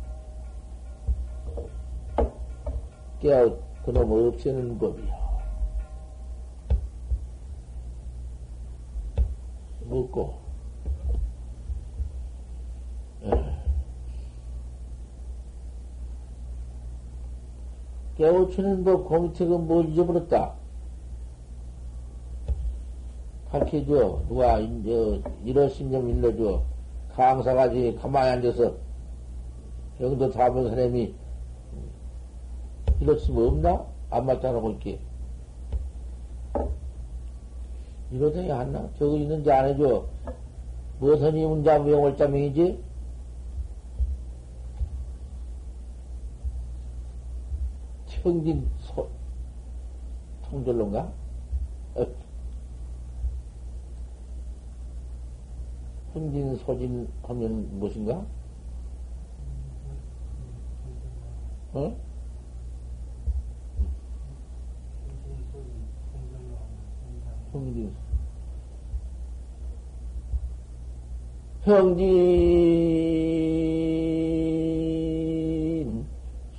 깨어 그놈 없애는 법이야. 묻고, 깨우치는 법 공책은 뭘 잊어버렸다. 밝혀줘. 누가, 이제, 일어심좀 일러줘. 강사가지 가만히 앉아서 영도 다본 사람이 이렇으면 없나? 안 맞잖아, 볼게. 이러더니 안 나. 저거 있는지 안 해줘. 무엇은 이문자 무용월자명이지? 청진 소, 통절론가? 어. 흥진 소진 하면 무엇인가? 어? 흥진 형진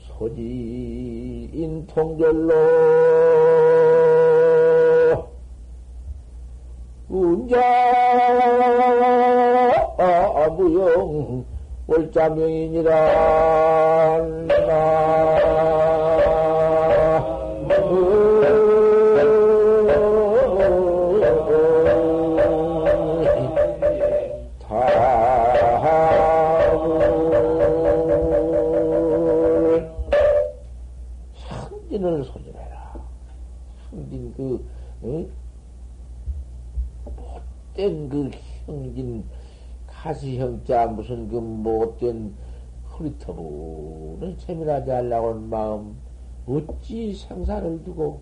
소진 통절로 운자 무용 월자명이니라 가시형자 무슨 그 못된 흐리터부는 재미나지 않으려고 하는 마음 어찌 생사를 두고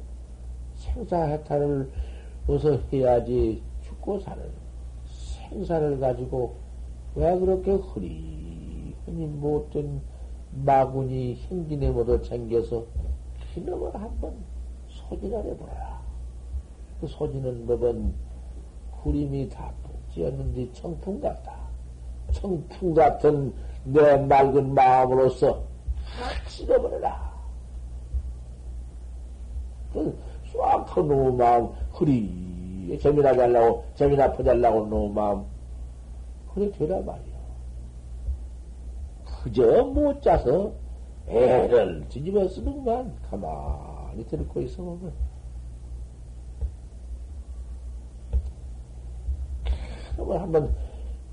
생사해탈을 어서 해야지 죽고 사는 생사를 가지고 왜 그렇게 흐리흐리 못된 마군이 형진에 모두 챙겨서 그놈을 한번 소진을 해보라. 그 소진은 법은 구림이 다 푹지었는지 청풍 같다. 청풍 같은 내 맑은 마음으로서 확 씹어버려라. 그 수확한 놈의 마음, 흐리, 재미나게 하려고, 재미나 퍼달라고 놈의 마음, 그래 되라 말이야. 그저 못 짜서 애를 뒤집어 쓰는만. 가만히 들고 있어 보면. 그러면 한번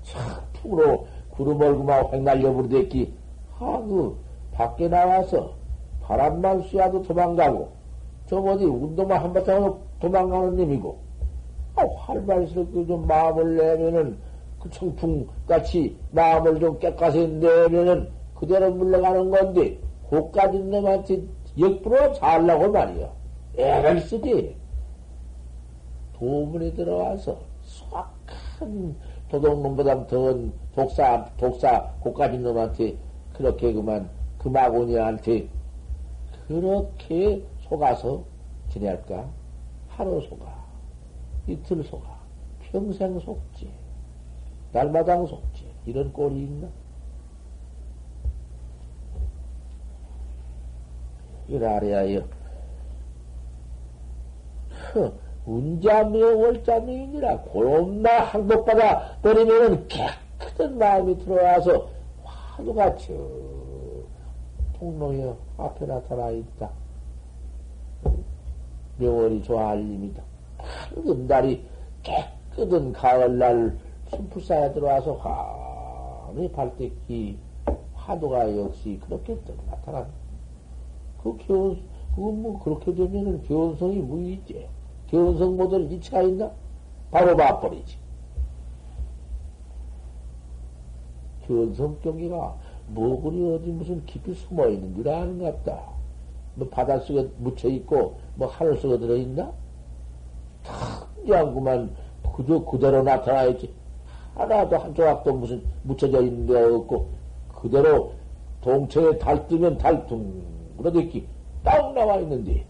착 툭으로 구름 얼구만 확 날려버리댔기, 아, 그, 밖에 나와서 바람만 쐬어도 도망가고, 저 어디 운동만 한바탕 도망가는 놈이고, 아, 활발스럽게 좀 마음을 내면은, 그 청풍같이 마음을 좀 깨끗이 내면은 그대로 물러가는 건데, 고까지 놈한테 역부로 잘라고 말이야. 애를 쓰지. 도문에 들어와서 수확한 도둑놈보다 더한 독사, 독사, 고까진 놈한테 그렇게 그만 그 마구니한테 그렇게 속아서 지낼까? 하루 속아, 이틀 속아, 평생 속지, 날마당 속지, 이런 꼴이 있나? 이걸 알아야, 운자명 월자명이니라 고놈나 항복받아 버리면은 깨끗한 마음이 들어와서 화두가 저 통로에 앞에 나타나 있다. 명월이 좋아할 입니다. 밝은 달이 깨끗한 가을날 순풀사에 들어와서 환히 발대기 화두가 역시 그렇게 나타난 그 교원, 그건 뭐 그렇게 되면은 교원성이 무의지. 교원성 모델 이치가 있나? 바로 봐버리지. 교원성 경기가 뭐 그리 어디 무슨 깊이 숨어 있는 줄 아는 것 같다. 뭐 바닷속에 묻혀 있고 뭐 하늘 속에 들어 있나? 탁이하구만 그저 그대로 나타나야지. 하나도 한 조각도 무슨 묻혀져 있는 게 없고 그대로 동체에 달 뜨면 달퉁 그러듯이 딱 나와 있는데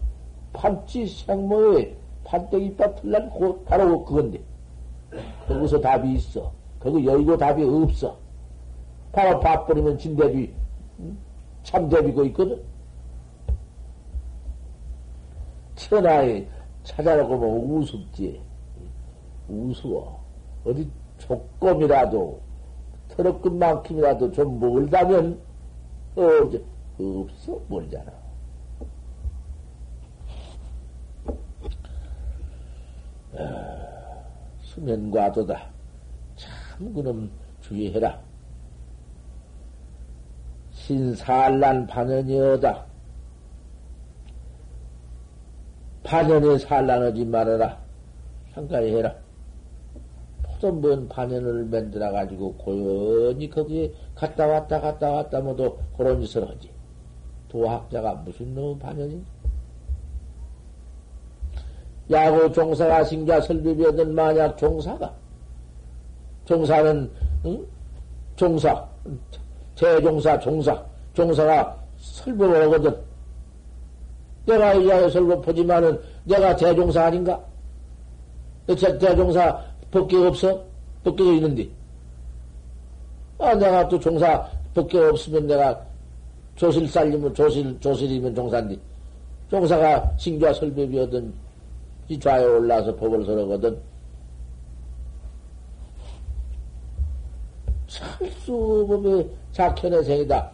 판치 생모에 판때기 빠틀난 곧 바로 그건데 거기서 답이 있어. 거기 여의고 답이 없어. 바로 봐버리면 진대비 참대비고 있거든. 천하에 찾아놓고 뭐 우습지. 우스워. 어디 조금이라도, 터럭끝만큼이라도 좀 멀다면, 어, 없어, 멀잖아. 아, 수면과도다. 참, 그놈 주의해라. 신살란 반연이어다. 반연에 산란하지 말아라. 상가해라. 포도먼 반연을 만들어가지고 고연히 거기에 갔다 왔다 갔다 왔다 모두 그런 짓을 하지. 도학자가 무슨 놈 반연이? 야구 종사가 신자 설비비었던 만약 종사가 종사는 응? 종사 재종사 종사 종사가 설법을 하거든 내가 이하에 설법하지만은 내가 대종사 아닌가? 대, 대종사 법계 없어? 법계가 있는데. 아, 내가 또 종사 법계 없으면 내가 조실 살리면 조실, 조실이면 종사인데. 종사가 신좌 설법이거든. 이 좌에 올라서 법을 설하거든. 철수법의 작현의 생이다.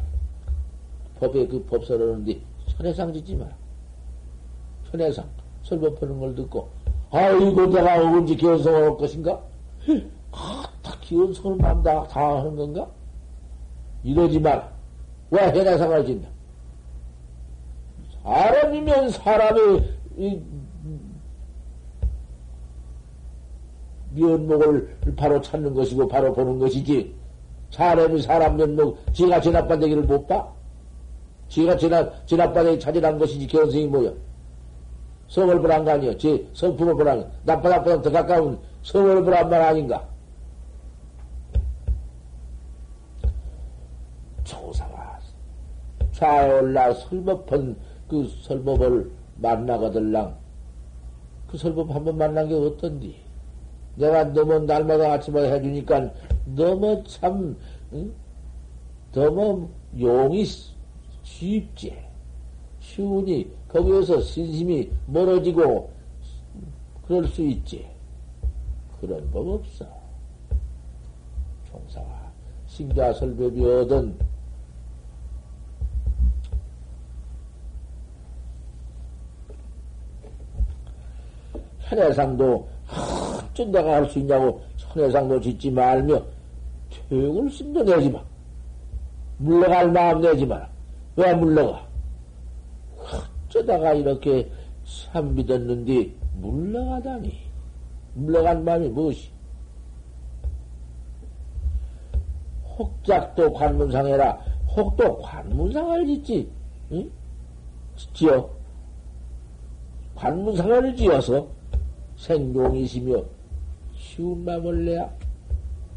법에 그 법 설하는데 천혜상 짓지 마. 천혜상. 설법하는 걸 듣고, 아이고, 내가 언제 기원성을 할 것인가? 아, 다 기원성을 만다, 다 하는 건가? 이러지 마라. 왜 해나상을 짓나? 사람이면 사람의 이, 면목을 바로 찾는 것이고 바로 보는 것이지. 사람이 사람 면목, 지가 진압반대기를 못 봐? 지가 진압, 진압반대기 찾으란 것이지, 견성이 뭐야? 성을 보란 거 아니요. 제 성품을 보란 거. 나빠나보다 더 가까운 성을 보란 말 아닌가? 좌에 올라 설법한 그 설법을 만나거들랑 그 설법 한 번 만난 게 어떤디? 내가 너무 날마다 아침에 해주니까 너무 참, 응? 너무 용이 쉽지. 쉬우니 거기에서 신심이 멀어지고 그럴 수 있지. 그런 법 없어. 종사가 신자설법이 얻은 현해상도 어쩐 내가 할 수 있냐고 현해상도 짓지 말며 퇴역을 심도 내지 마. 물러갈 마음 내지 마라. 왜 물러가? 어쩌다가 이렇게 참 믿었는데 물러가다니. 물러간 마음이 무엇이? 혹작도 관문상해라. 혹도 관문상을 짓지. 응? 지어. 관문상을 지어서 생용이시며 쉬운 마음을 내야.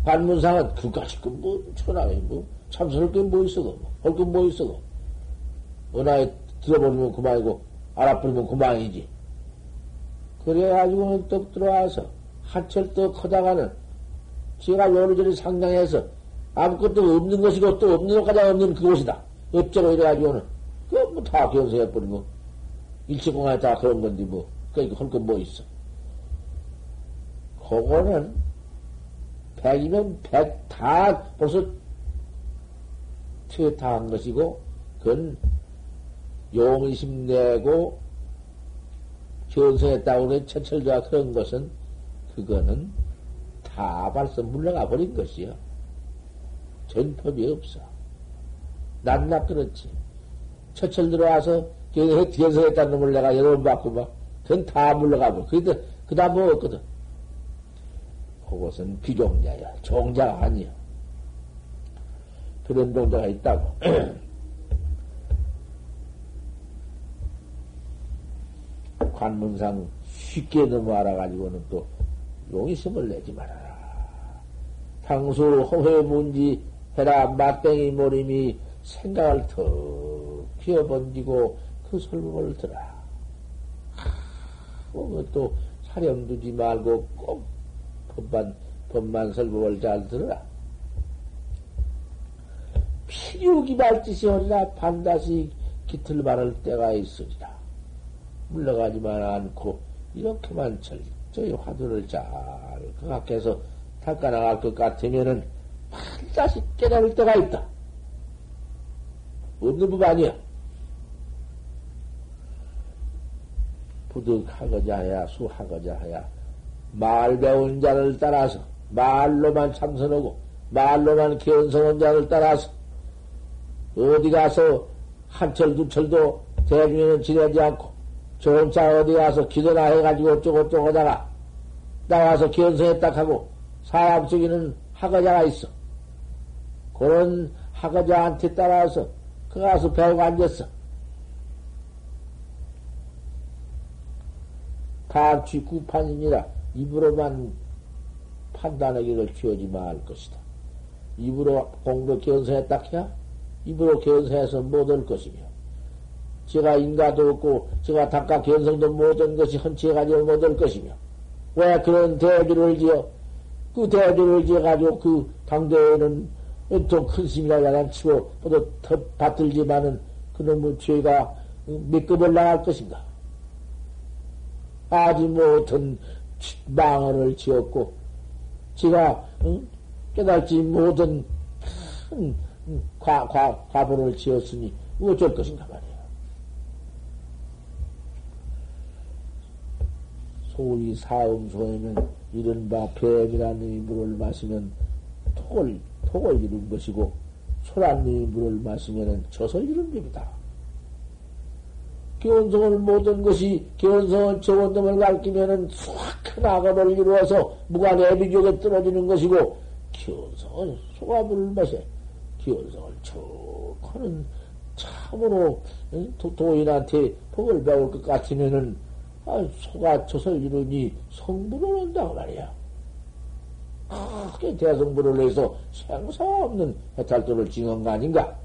관문상은 그까지 그뭐 천하에 뭐 참선할 게뭐 있어. 할게 뭐 있어. 은하에 들어버리면 그만이고, 알아버리면 그만이지. 그래가지고는 떡 들어와서, 한철 떡 커다가는, 제가 요리저리 상당해서, 아무것도 없는 것이고, 또 없는 것까지 없는 그곳이다. 어쩌고 이래가지고는, 그거 뭐다 견성해버리고, 일체공간에 다 그런 건데, 뭐, 그니까 할 건 뭐 있어. 그거는, 백이면 백 다 벌써 퇴타한 것이고, 그건 용심 내고 견성했다고 그래, 처철도가 그런 것은, 그거는 다 벌써 물러가 버린 것이요. 전법이 없어. 낱낱 그렇지. 처철 들어와서 견성했다는 놈을 내가 여러 번 막, 그건 다 물러가 버려. 그래도, 그 다음 뭐 없거든. 그것은 비종자야. 종자가 아니야. 그런 종자가 있다고. 관문상 쉽게 넘어 알아가지고는 또 용의심을 내지 말아라. 당수 허회 문지 해라 막뱅이 모림이 생각을 턱 피어번지고 그 설법을 들어라. 그것도 사령 두지 말고 꼭 법만, 법만 설법을 잘 들어라. 필요기 발짓이 어리라 반드시 깃을 바를 때가 있으리라. 물러가지만 않고 이렇게만 철저히 화두를 잘 그각해서 닦아나갈 것 같으면은 반드시 깨달을 때가 있다. 없는 법 아니야. 부득하고자 하야 수하고자 하야 말 배운 자를 따라서 말로만 참선하고 말로만 견성한 자를 따라서 어디 가서 한철 두철도 대중에는 지내지 않고 좋은 차 어디 가서 기도나 해가지고 어쩌고저쩌고 하다가 나와서 견성했다 하고 사람 속에는 학어자가 있어. 그런 학어자한테 따라서 그 가서 배우고 앉았어. 다취 구판이니라 입으로만 판단하기를 키우지 말 것이다. 입으로 공부 견성했다 해야 입으로 견성해서 못할 것이며 제가 인가도 없고 제가 닭가 견성도 못한 것이 헌치해 가지고 못할 것이며 왜 그런 대주를 지어 그 대주를 지어 가지고 그 당대에는 좀큰 스님이라 야단치고 모두 더 받들지만은 그놈의 죄가 몇 급을 나갈 것인가 아주 못한 망언을 지었고 제가 깨달지 못한 큰 과, 과, 과보를 지었으니 어쩔 것인가 말이야. 소위 사음소에는 이른바 뱀이라는 물을 마시면 톡을, 톡을 이룬 것이고, 소란님이 물을 마시면 젖을 이룬 법이다. 기원성을 모든 것이 기원성을 저원 놈을 가르치면은 수확한 악업을 이루어서 무관애비족에 떨어지는 것이고, 기원성은 소화물을 마셔. 기원성을 쭉 하는 참으로 도인한테 복을 배울 것 같으면은 아, 소가 젖을 이루니 성불을 한다고 말이야. 크게 대성불을 해서 생사 없는 해탈도를 징한 거 아닌가?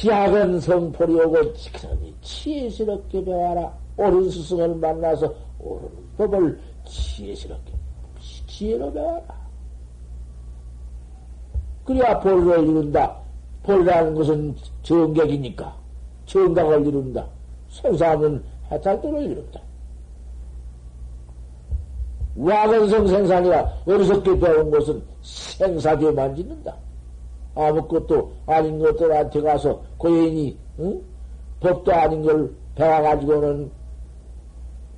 지학은 성포리 오고 지그러니 치스럽게 배워라. 옳은 스승을 만나서 옳은 법을 치스럽게 지혜로 배워라. 그래야 볼을 이룬다. 볼이라는 것은 정객이니까. 정각을 이룬다. 생사하면 해탈도를 이룬다. 와건성 생산이라 어리석게 배운 것은 생사죄만 짓는다. 아무것도 아닌 것들한테 가서 고인이 응? 법도 아닌 걸 배워가지고는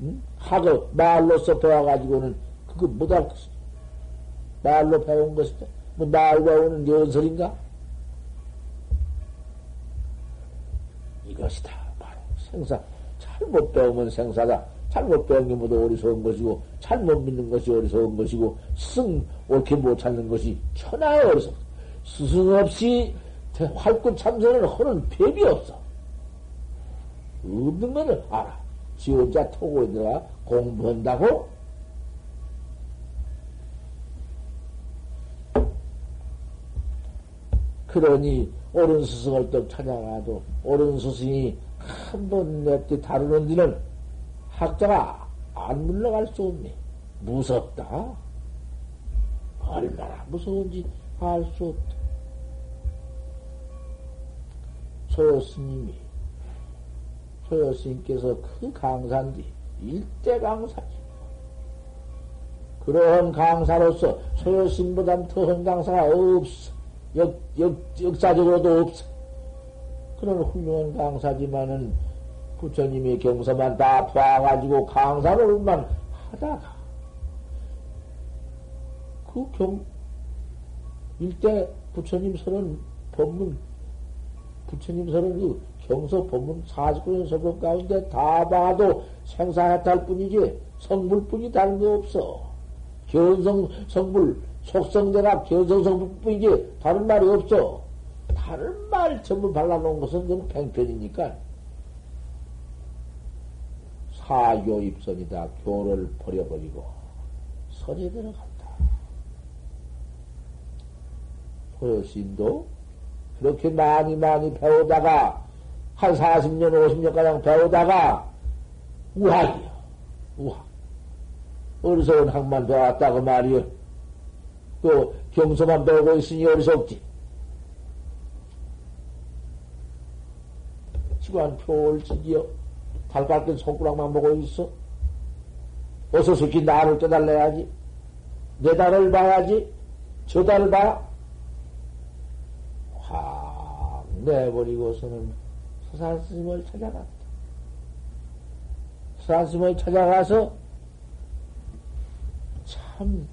응? 학을 말로써 배워가지고는 그거 것이다. 말로 배운 것이다. 뭐말 배우는 연설인가? 이것이다. 바로 생사. 잘못 배우면 생사다. 잘못 배운 게 모두 어리석은 것이고, 잘못 믿는 것이 어리석은 것이고, 스승 옳게 못 찾는 것이 천하의 어리석. 스승 없이 활구 참선을 하는 법이 없어. 없는 것을 알아. 지 혼자 토고 있느라 공부한다고? 그러니 옳은 스승을 떡 찾아가도 옳은 스승이 한 번 냅디 다루는 뒤는 학자가 안 물러갈 수 없네. 무섭다. 얼마나 무서운지 알 수 없다. 소요 스님이, 소요 스님께서 그 강사인데, 일대 강사지. 그러한 강사로서 소요 스님보다 더한 강사가 없어. 역, 역, 역사적으로도 없어. 그런 훌륭한 강사지만은 부처님의 경서만 다 봐가지고 강사로만 하다가 그 경, 일대 부처님 설은 법문, 부처님 설은 그 경서 법문 49년 설법 가운데 다 봐도 생사해탈 뿐이지 성불 뿐이 다른 거 없어. 견성 성불, 속성대가 견성 성불 뿐이지 다른 말이 없어. 다른 말 전부 발라놓은 것은 그건 팽편이니까. 사교 입선이다. 교를 버려버리고 선에 들어간다. 호여신도 그렇게 많이 많이 배우다가 한 40년, 50년가량 배우다가 우학이요. 우학. 어리석은 학만 배웠다고 말이요. 또 경서만 배우고 있으니 어리석지. 시간 표를 지기요. 달밖에 손가락만 보고 있어. 어서 새끼 나를 깨달아야지. 내 달을 봐야지. 저 달을 봐. 확 내버리고서는 서산 스님을 찾아갔다. 서산 스님을 찾아가서 참,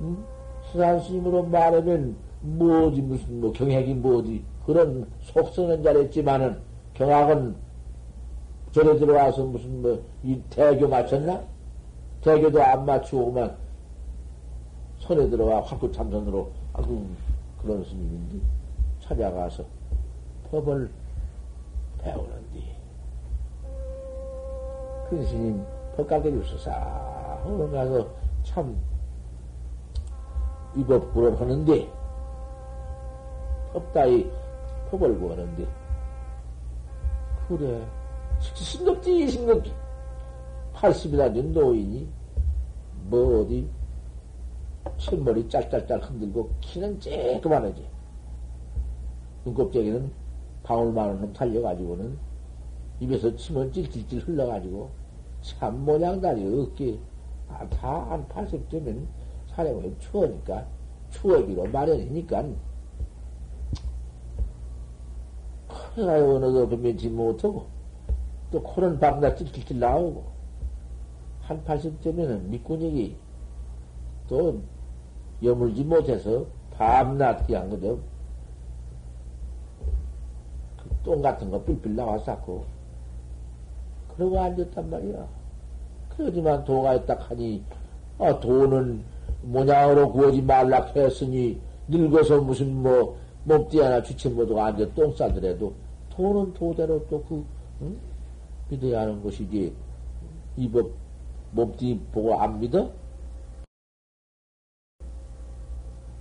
음? 서산 스님으로 말하면 뭐지, 무슨, 뭐, 경핵이 뭐지. 그런 속성은 잘했지만은 경악은 절에 들어와서 무슨 뭐, 이 대교 맞췄나? 대교도 안 맞추고만 손에 들어와 확구 참선으로, 아구, 그런 스님인데, 찾아가서 법을 배우는데, 큰 스님 법가게 주소사, 오늘 가서 참, 위법부를 하는데, 법다이 법을 구하는데, 그래. 싱겁지, 싱겁지. 80이나 된 노인이, 뭐, 어디, 첫머리 짤짤짤 흔들고, 키는 쬐그만하지. 눈곱쟁이는 방울 많은 놈 달려가지고는, 입에서 침은 찔찔찔 흘러가지고, 참 모양다리 어깨, 아, 다한 80되면 사람이 추우니까, 추워기로 마련이니까, 큰아이 어느도 변변치 못하고, 또 코는 밤낮 찔찔찔 나오고, 한 80대면은 밑구녕이 또 여물지 못해서 밤낮 그냥 그저 그 똥 같은 거 삘삘 나왔었고, 그러고 앉았단 말이야. 그러지만 도가 있다 하니, 아, 도는 모양으로 구하지 말라 했으니, 늙어서 무슨 뭐, 몸띠 하나 주체 못하고 앉아 똥 싸더라도, 도는 도대로 또 그, 응? 믿어야 하는 것이지, 이법, 몸띠 보고 안 믿어?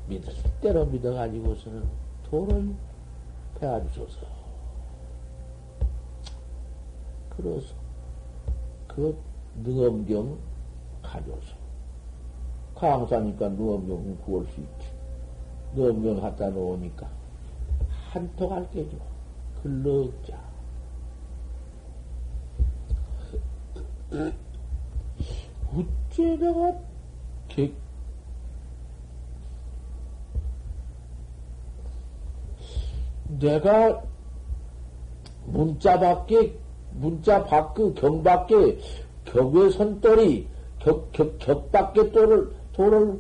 믿을 때로 믿어가지고서는 도를 배워주소서. 그래서, 그 능엄경 가져서. 강사니까 능엄경 구할 수 있지. 능엄경 갖다 놓으니까 한턱 할게 줘. 글럭자. 어째 내가 개, 내가 문자 밖에 문자 밖의 경 밖에 격의 선돌이 격, 격, 격 밖에 돌을 돌을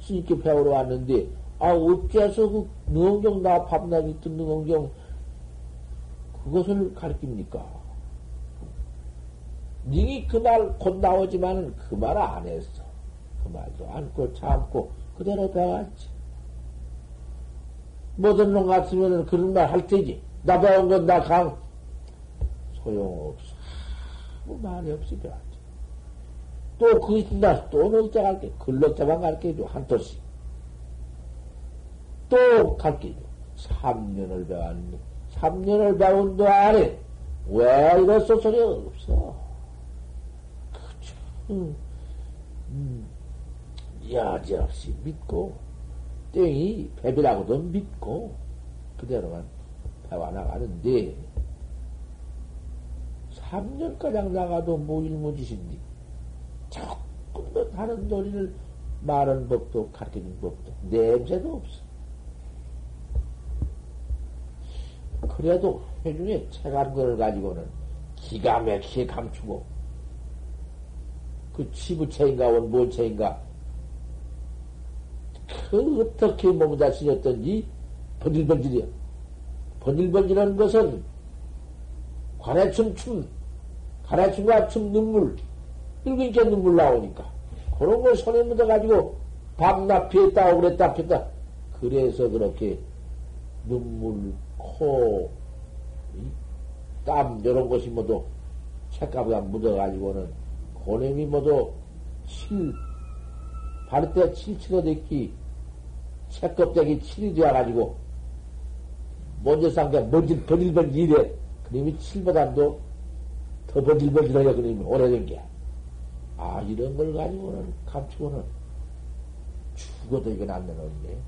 스님께 배우러 왔는데 아 어째서 그 능엄경 나 밤낮 있던 능엄경 그것을 가르칩니까? 닝이 그 말 곧 나오지만은 그 말 안 했어. 그 말도 안고 참고 그대로 배웠지. 모든 놈 같으면은 그런 말 할 테지. 나 배운 건 나 강. 소용없어. 아무 말이 없이 배웠지. 또그 있다. 또 넉자 갈게. 글럭자만 갈게 줘. 한 토씩. 또 갈게 줘. 3년을 배웠는데. 3년을 배운 동안에 왜 이랬어 소리 없어. 그쵸. 음, 음, 여지없이 믿고, 땡이 배비라고도 믿고, 그대로만 배워나가는데, 3년가량 나가도 무일무짓인데, 조금 더 다른 도리를 말하는 법도 가르치는 법도 냄새도 없어. 그래도 회중에 체간 걸 가지고는 기가 막히게 감추고, 그 치부체인가, 원본체인가, 그 어떻게 몸에다 지녔던지 번질번질이야. 번질번질한 것은 관해춤 춤, 관해춤과 춤 눈물, 늙으니까 눈물 나오니까. 그런 걸 손에 묻어가지고 밤낮 피했다, 오랬다 피했다. 그래서 그렇게 눈물, 코, 땀, 이런 것이 모두 책가루가 묻어가지고는 고냄이 모두 칠, 바르때 칠치가 됐기, 책껍데기 칠이 되어가지고, 먼저 쌍게 번질, 번질번질 이래. 그님이 칠보다도 더 번질번질하게 그님이 오래된 게. 아, 이런 걸 가지고는, 감추고는 죽어도 이건 안 되는데.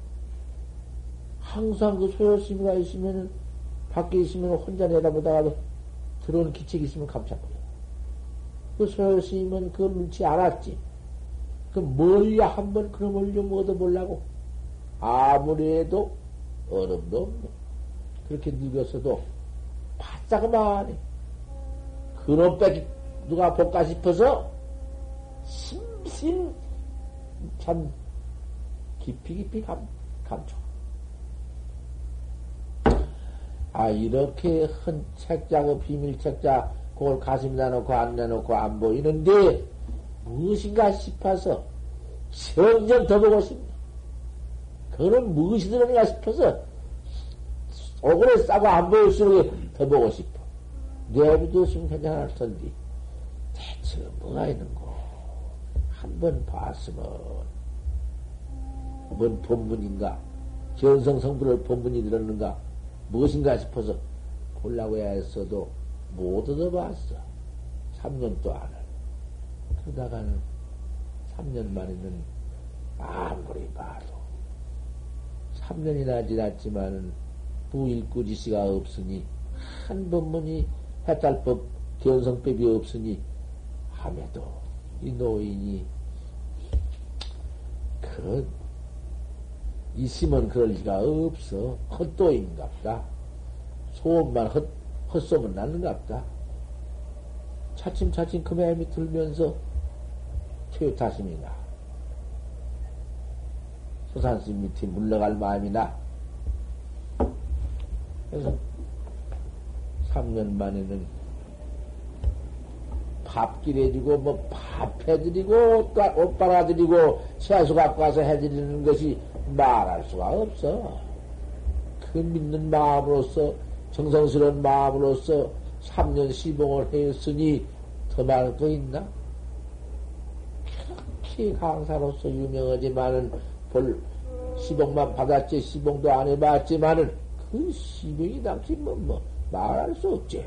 항상 그 소요심이가 있으면은, 밖에 있으면 혼자 내다보다가 들어오는 기책이 있으면 감춰버려. 그 소요심은 그걸 넣지 않았지. 그 멀리 한번 그놈을 좀 얻어보려고. 아무리 해도 얼음도 없네. 그렇게 늙었어도 바싹만 해. 그놈 빼기 누가 볼까 싶어서 심심 참 깊이 깊이 감, 감춰. 아, 이렇게 헌 책자고 비밀 책자, 그걸 가슴에다 놓고 안 내놓고 안 보이는데, 무엇인가 싶어서, 점점 더 보고 싶네. 그거는 무엇이 들었는가 싶어서, 오그레 싸고 안 보일수록 더 보고 싶어. 내비두으면 괜찮을 텐데, 대체 뭐가 있는고? 한번 봤으면, 뭔 본문인가? 견성 성분을 본문이 들었는가? 무엇인가 싶어서 보려고 했어도 못 얻어봤어. 3년도 안 해. 그러다가는 3년 만에는 아무리 봐도 3년이나 지났지만은 부일구지시가 없으니 한 법문이 해탈법 견성법이 없으니 함에도 이 노인이 그 있으면 그럴 리가 없어. 헛도인갑다. 소음만 헛, 헛소문 나는갑다. 차츰차츰 그 마음이 들면서 퇴타심이 나. 소산스님 밑에 물러갈 마음이 나. 그래서 3년 만에는 밥길 해주고, 뭐, 밥 해드리고, 옷 빨아드리고, 채소 갖고 와서 해드리는 것이 말할 수가 없어. 그 믿는 마음으로서, 정성스러운 마음으로서 3년 시봉을 했으니 더 말할 거 있나? 그렇게 강사로서 유명하지만은 볼 시봉만 받았지, 시봉도 안 해봤지만은 그 시봉이 당시 뭐, 뭐, 말할 수 없지.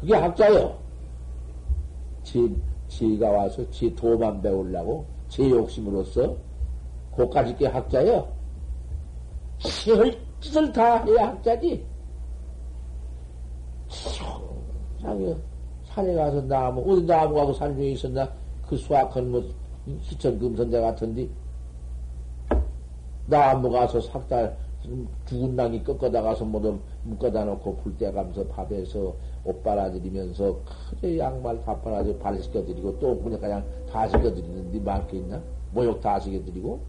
그게 학자요. 제, 제가 와서 제 도만 배우려고 제 욕심으로서 고까지 게 학자요. 시할 짓을 다 해야 학자지. 자기 산에 가서 나무, 어디 나무 가고 산 중에 있었나? 그 수학한 뭐, 희천 금선자 같은데, 나무 가서 삭달, 죽은 낭이 꺾어다 가서 모두 묶어다 놓고 불때 가면서 밥에서 옷 빨아들이면서 크게 양말 다 빨아들여 발 시켜드리고 또 그냥 그냥 다 시켜드리는데 많게 있나? 모욕 다 시켜드리고?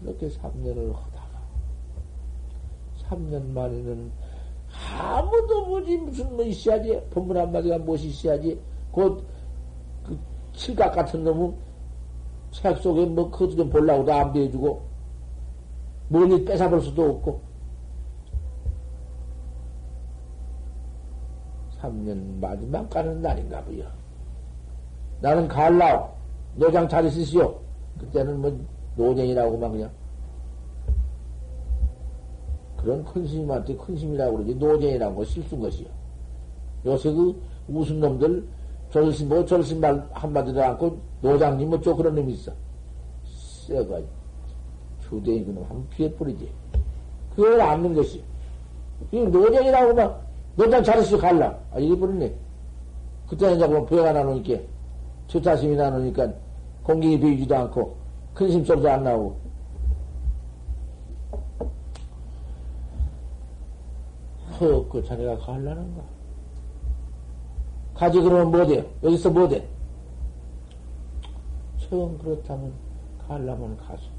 그렇게 3년을 하다가 3년 만에는 아무도 뭐지 무슨 뭐 있어야지. 본문 한마디가 무엇이 있어야지. 곧 그 칠각 같은 놈은 책 속에 뭐 그것도 좀 보려고도 안 배워주고 멀리 뺏어볼 수도 없고 3년 마지막 가는 날인가 보여. 나는 갈라오. 노장 잘 있으시오. 그때는 뭐 노년이라고만 그냥. 그런 큰 스님한테 큰 스님이라고 그러지. 노년이라고 실수인 것이요. 요새 그 우스운 놈들 조설심 뭐 조설심 말 한마디도 않고 노장님 뭐또 그런 놈이 있어. 쎄가 주대인 그놈 한번 피해 뿌리지. 그걸 안는 것이. 이 노년이라고 막 너장 잘했어, 갈라. 아, 이래버렸네. 그때는 자꾸 배가 나누니까, 초타심이 나누니까, 공기이 배이지도 않고, 큰 심소리도 안 나오고. 그 자네가 가려는가? 가지 그러면 뭐돼? 여기서 뭐 돼? 처음 그렇다면 가려면 가서.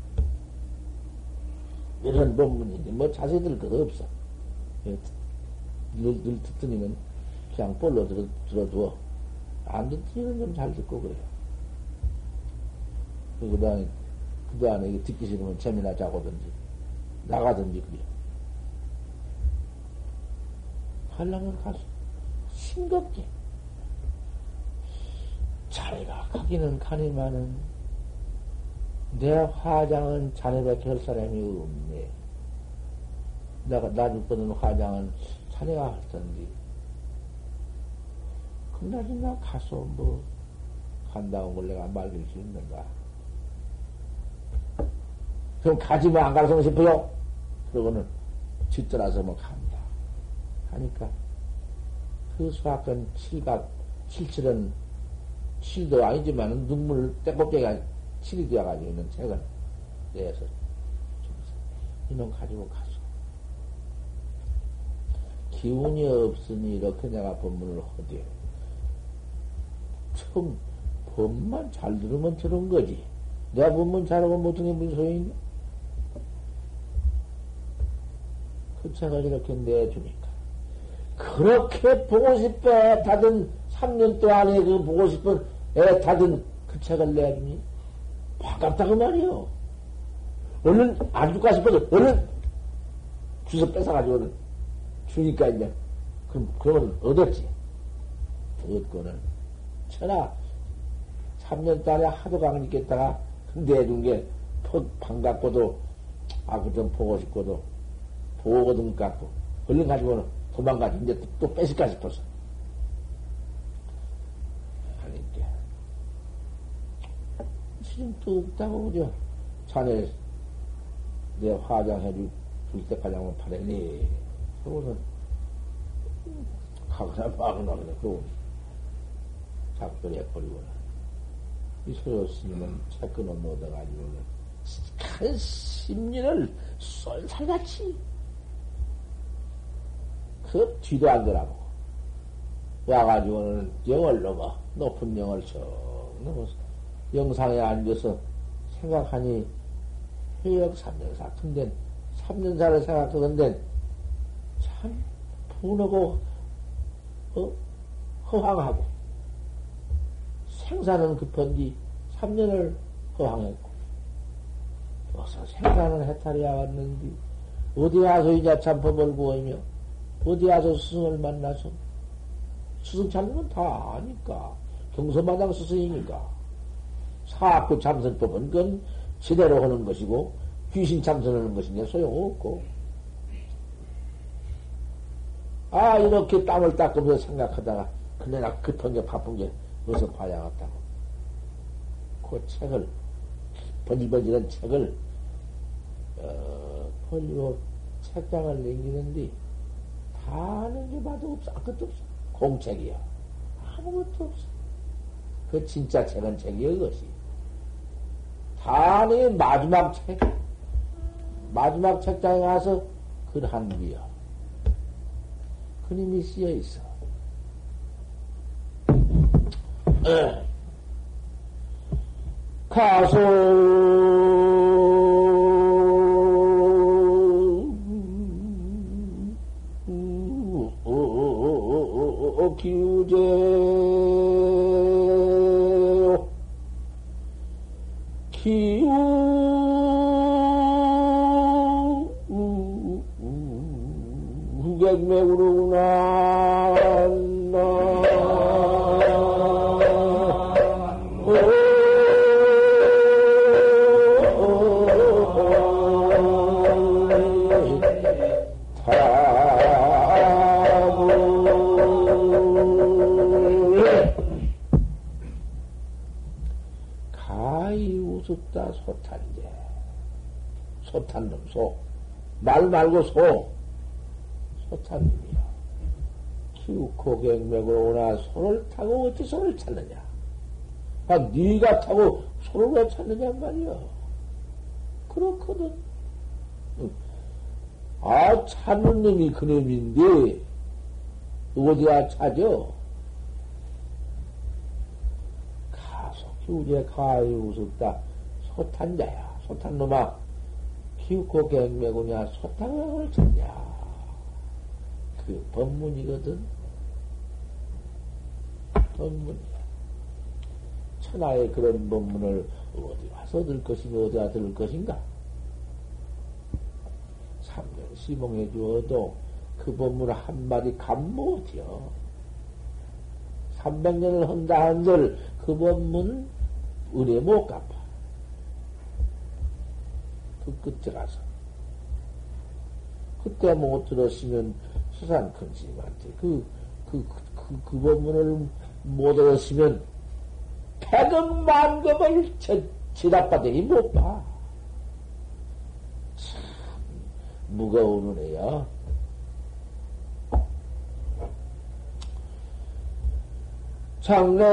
이런 논문인데 뭐 자세들 것 없어. 늘, 늘 듣더니면 그냥 볼로 들어, 들어두어. 안 듣더니는 좀 잘 듣고 그래요. 그 다음에, 그 다음에 듣기 싫으면 재미나 자고든지, 나가든지 그래요. 가려면 가서, 싱겁게. 자네가 가기는 가니만은, 내 화장은 자네밖에 할 사람이 없네. 내가, 나 죽거든 화장은 자네가 할 텐데. 그나저나 가서 뭐, 간다고 걸 내가 말릴 수 있는가? 그럼 가지만 안 가서 싶어요? 그러고는 짓더라서 뭐 간다. 하니까 그 수학은 칠각, 칠칠은 칠도 아니지만 눈물 떼껍데기가 칠이 되어가지고 있는 책은 내서 이놈 가지고 가서. 기운이 없으니 이렇게 내가 법문을 하되 처음 법만 잘 들으면 들은 거지. 내가 법문 잘하고 못하는 게 무슨 소용이냐? 그 책을 이렇게 내주니까. 그렇게 보고 싶어. 다든 3년 동안에 그 보고 싶은 애 다든 그 책을 내주니 반갑다고 말이요. 얼른 안 줄까 싶어서 얼른 주워 뺏어가지고는 주니까 이제 그럼 그러면 얻었지. 얻고는 천하 3년 동안에 하도 강을 있겠다가 내준 게 반갑고도 아그 좀 보고 싶고도 보거든 갖고 얼른 가지고는 도망가지 이제 또, 또 뺏을까 싶어서 또 없다고 그죠? 자네 내 화장해 줄, 줄 때까지 한번 파래니. 그러고는 가거나 마거나 그래. 그러고 작별해 버리고는. 이 소요 스님은 책 끊어 넣어가지고는 큰 심리를 쏠살같이 그 뒤도 안 돌아보고 와가지고는 영을 넘어 높은 영을 쭉 넘어서 영상에 앉아서 생각하니 회역 3년사 큰데 3년사를 생각하건데 참 분하고 어? 허황하고 생사는 급한디 3년을 허황했고 어서 생사는 해탈이야 왔는데 어디 와서 이제 참 법을 구하며 어디 와서 스승을 만나서 스승 찾는 건 다 아니까 경서마당 스승이니까 사악구 참선법은 그건 제대로 하는 것이고 귀신 참선하는 것이냐 소용없고. 아 이렇게 땀을 닦으면서 생각하다가 근데 나 급한 게 바쁜 게 어서 봐야겠다고. 그 책을 번지번지는 책을 어, 벌리고 책장을 남기는데 다 아는 게 봐도 없어. 아무것도 없어. 공책이야. 아무것도 없어. 그 진짜 책은 책이야 그것이 단의 마지막 책, 마지막 책장에 가서 글한 귀야. 그림이 쓰여 있어. 가서 기우제 말 말고 소. 소탄놈이야. 키우코 갱맥으로 오나 소를 타고 어찌 소를 찾느냐? 아, 네가 타고 소를 왜 찾느냐 말이야. 그렇거든. 아, 찾는 놈이 그놈인데, 어디가 찾어? 가속히 우리의 가히 우습다. 소탄자야. 소탄놈아. 기웃고 갱매구냐. 소탄을 찾냐. 그 법문이거든. 법문이야. 천하의 그런 법문을 어디 와서 들 것인가, 어디가 들 것인가? 삼년 시봉해 주어도 그 법문 한마디 감 못이여. 300년을 한다 한들 그 법문 은혜 못 갚아. 그 끝에 가서. 그때 못 들었으면 수산 큰 스님한테 그, 그, 그, 그, 법문을 못 들었으면 백억 만급을 지답바되기 못 봐. 참, 무거운 은혜야. 장래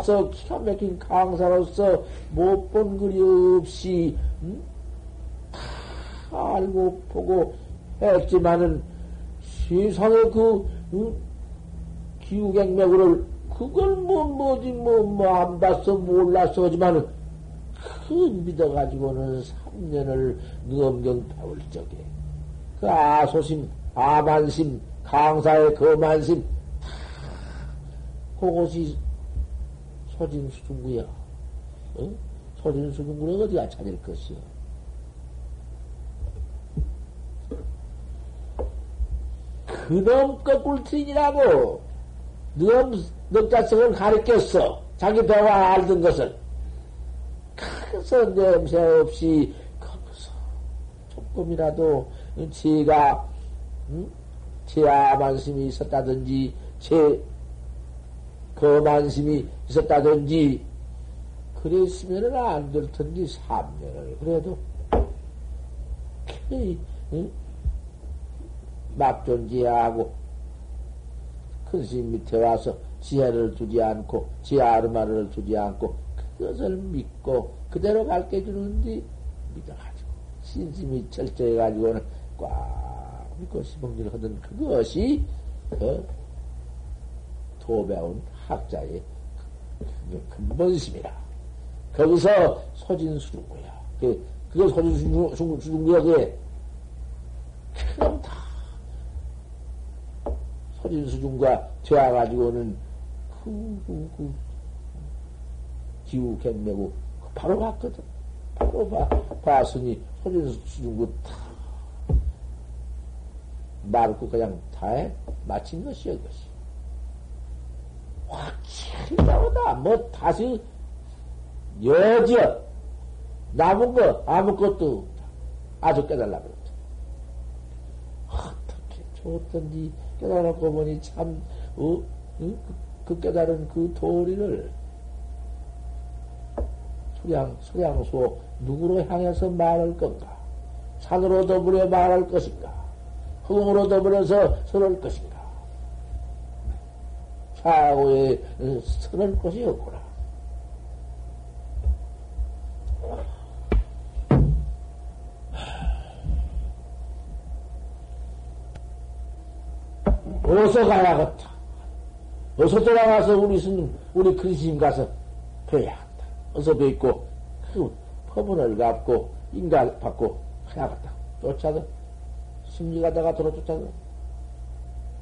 강사로서, 기가 막힌 강사로서, 못 본 글이 없이, 응? 다 알고 보고 했지만은, 세상에 그, 응? 기후갱맥을, 그걸 뭐, 뭐지, 뭐, 뭐, 안 봤어, 몰랐어, 하지만은, 그 믿어가지고는 3년을 넘경 배울 적에, 그 아소심, 아만심, 강사의 거만심, 다 그것이 소진수중구야. 어? 소진수중구는 어디가 찾을 것이요? 그놈 거꿀트이라고 놈 넉자성을 가르쳤어. 자기 배와 알던 것을. 그래서 냄새 없이 거기서 조금이라도 제가 응? 제 아만심이 있었다든지, 제 거만심이 있었다든지, 그랬으면은 안 될 텐데, 3년을 그래도, 응? 막존지하고, 큰 스님 밑에 와서 지혜를 주지 않고, 지혜 아르마를 주지 않고, 그것을 믿고, 그대로 가르쳐 주는데, 믿어가지고, 신심이 철저해 가지고는 꽉 믿고 시봉질 하던 그것이, 그, 도배운 학자의 근본심이라. 거기서 소진수중구야. 그, 그거 소진수중구야. 그럼 다, 소진수중과 되어가지고는 그, 그, 그, 기우 갱매고, 바로 봤거든. 바로 봐, 봤으니, 소진수중구 다, 말고 그냥 다 해, 마친 것이여, 그것이. 확실히 나오다. 뭐, 다시, 여지어, 남은 거 아무것도. 아주 깨달라 그랬다. 어떻게 좋던지 깨달았고 보니 참, 어, 그, 그 깨달은 그 도리를 수량, 수량소 누구로 향해서 말할 건가? 산으로 더불어 말할 것인가? 흙으로 더불어서 설할 것인가? 사고에 설할 것이 없구나. 어서 가야겠다. 어서 돌아가서 우리 스님, 우리 큰 스님 가서 뵈야 한다. 어서 뵙고, 그 법문을 갚고, 인가 받고, 해야겠다. 쫓아서, 심리 가다가 돌아 쫓아서,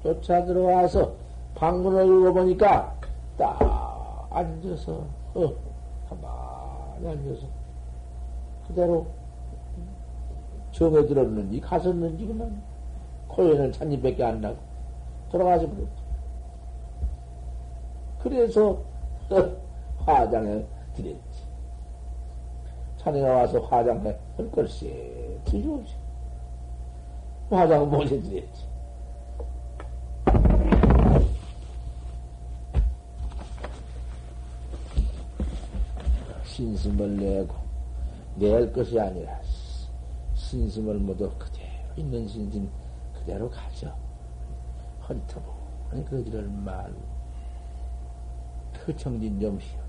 쫓아 들어와서, 방문을 읽어보니까, 딱 앉아서, 어, 가만히 앉아서 그대로 정에 들었는지 갔었는지 그만 코에는 찬잎밖에 안 나고 돌아가서 그랬지. 그래서 화장에 들였지. 자네가 와서 화장해 할 걸세 틀림없이 화장 못해 드렸지. 신심을 내고 낼 것이 아니라 신심을 모두 그대로 있는 신심 그대로 가져. 헌터보니 그지를 말고 그 정진 좀 쉬어. 음.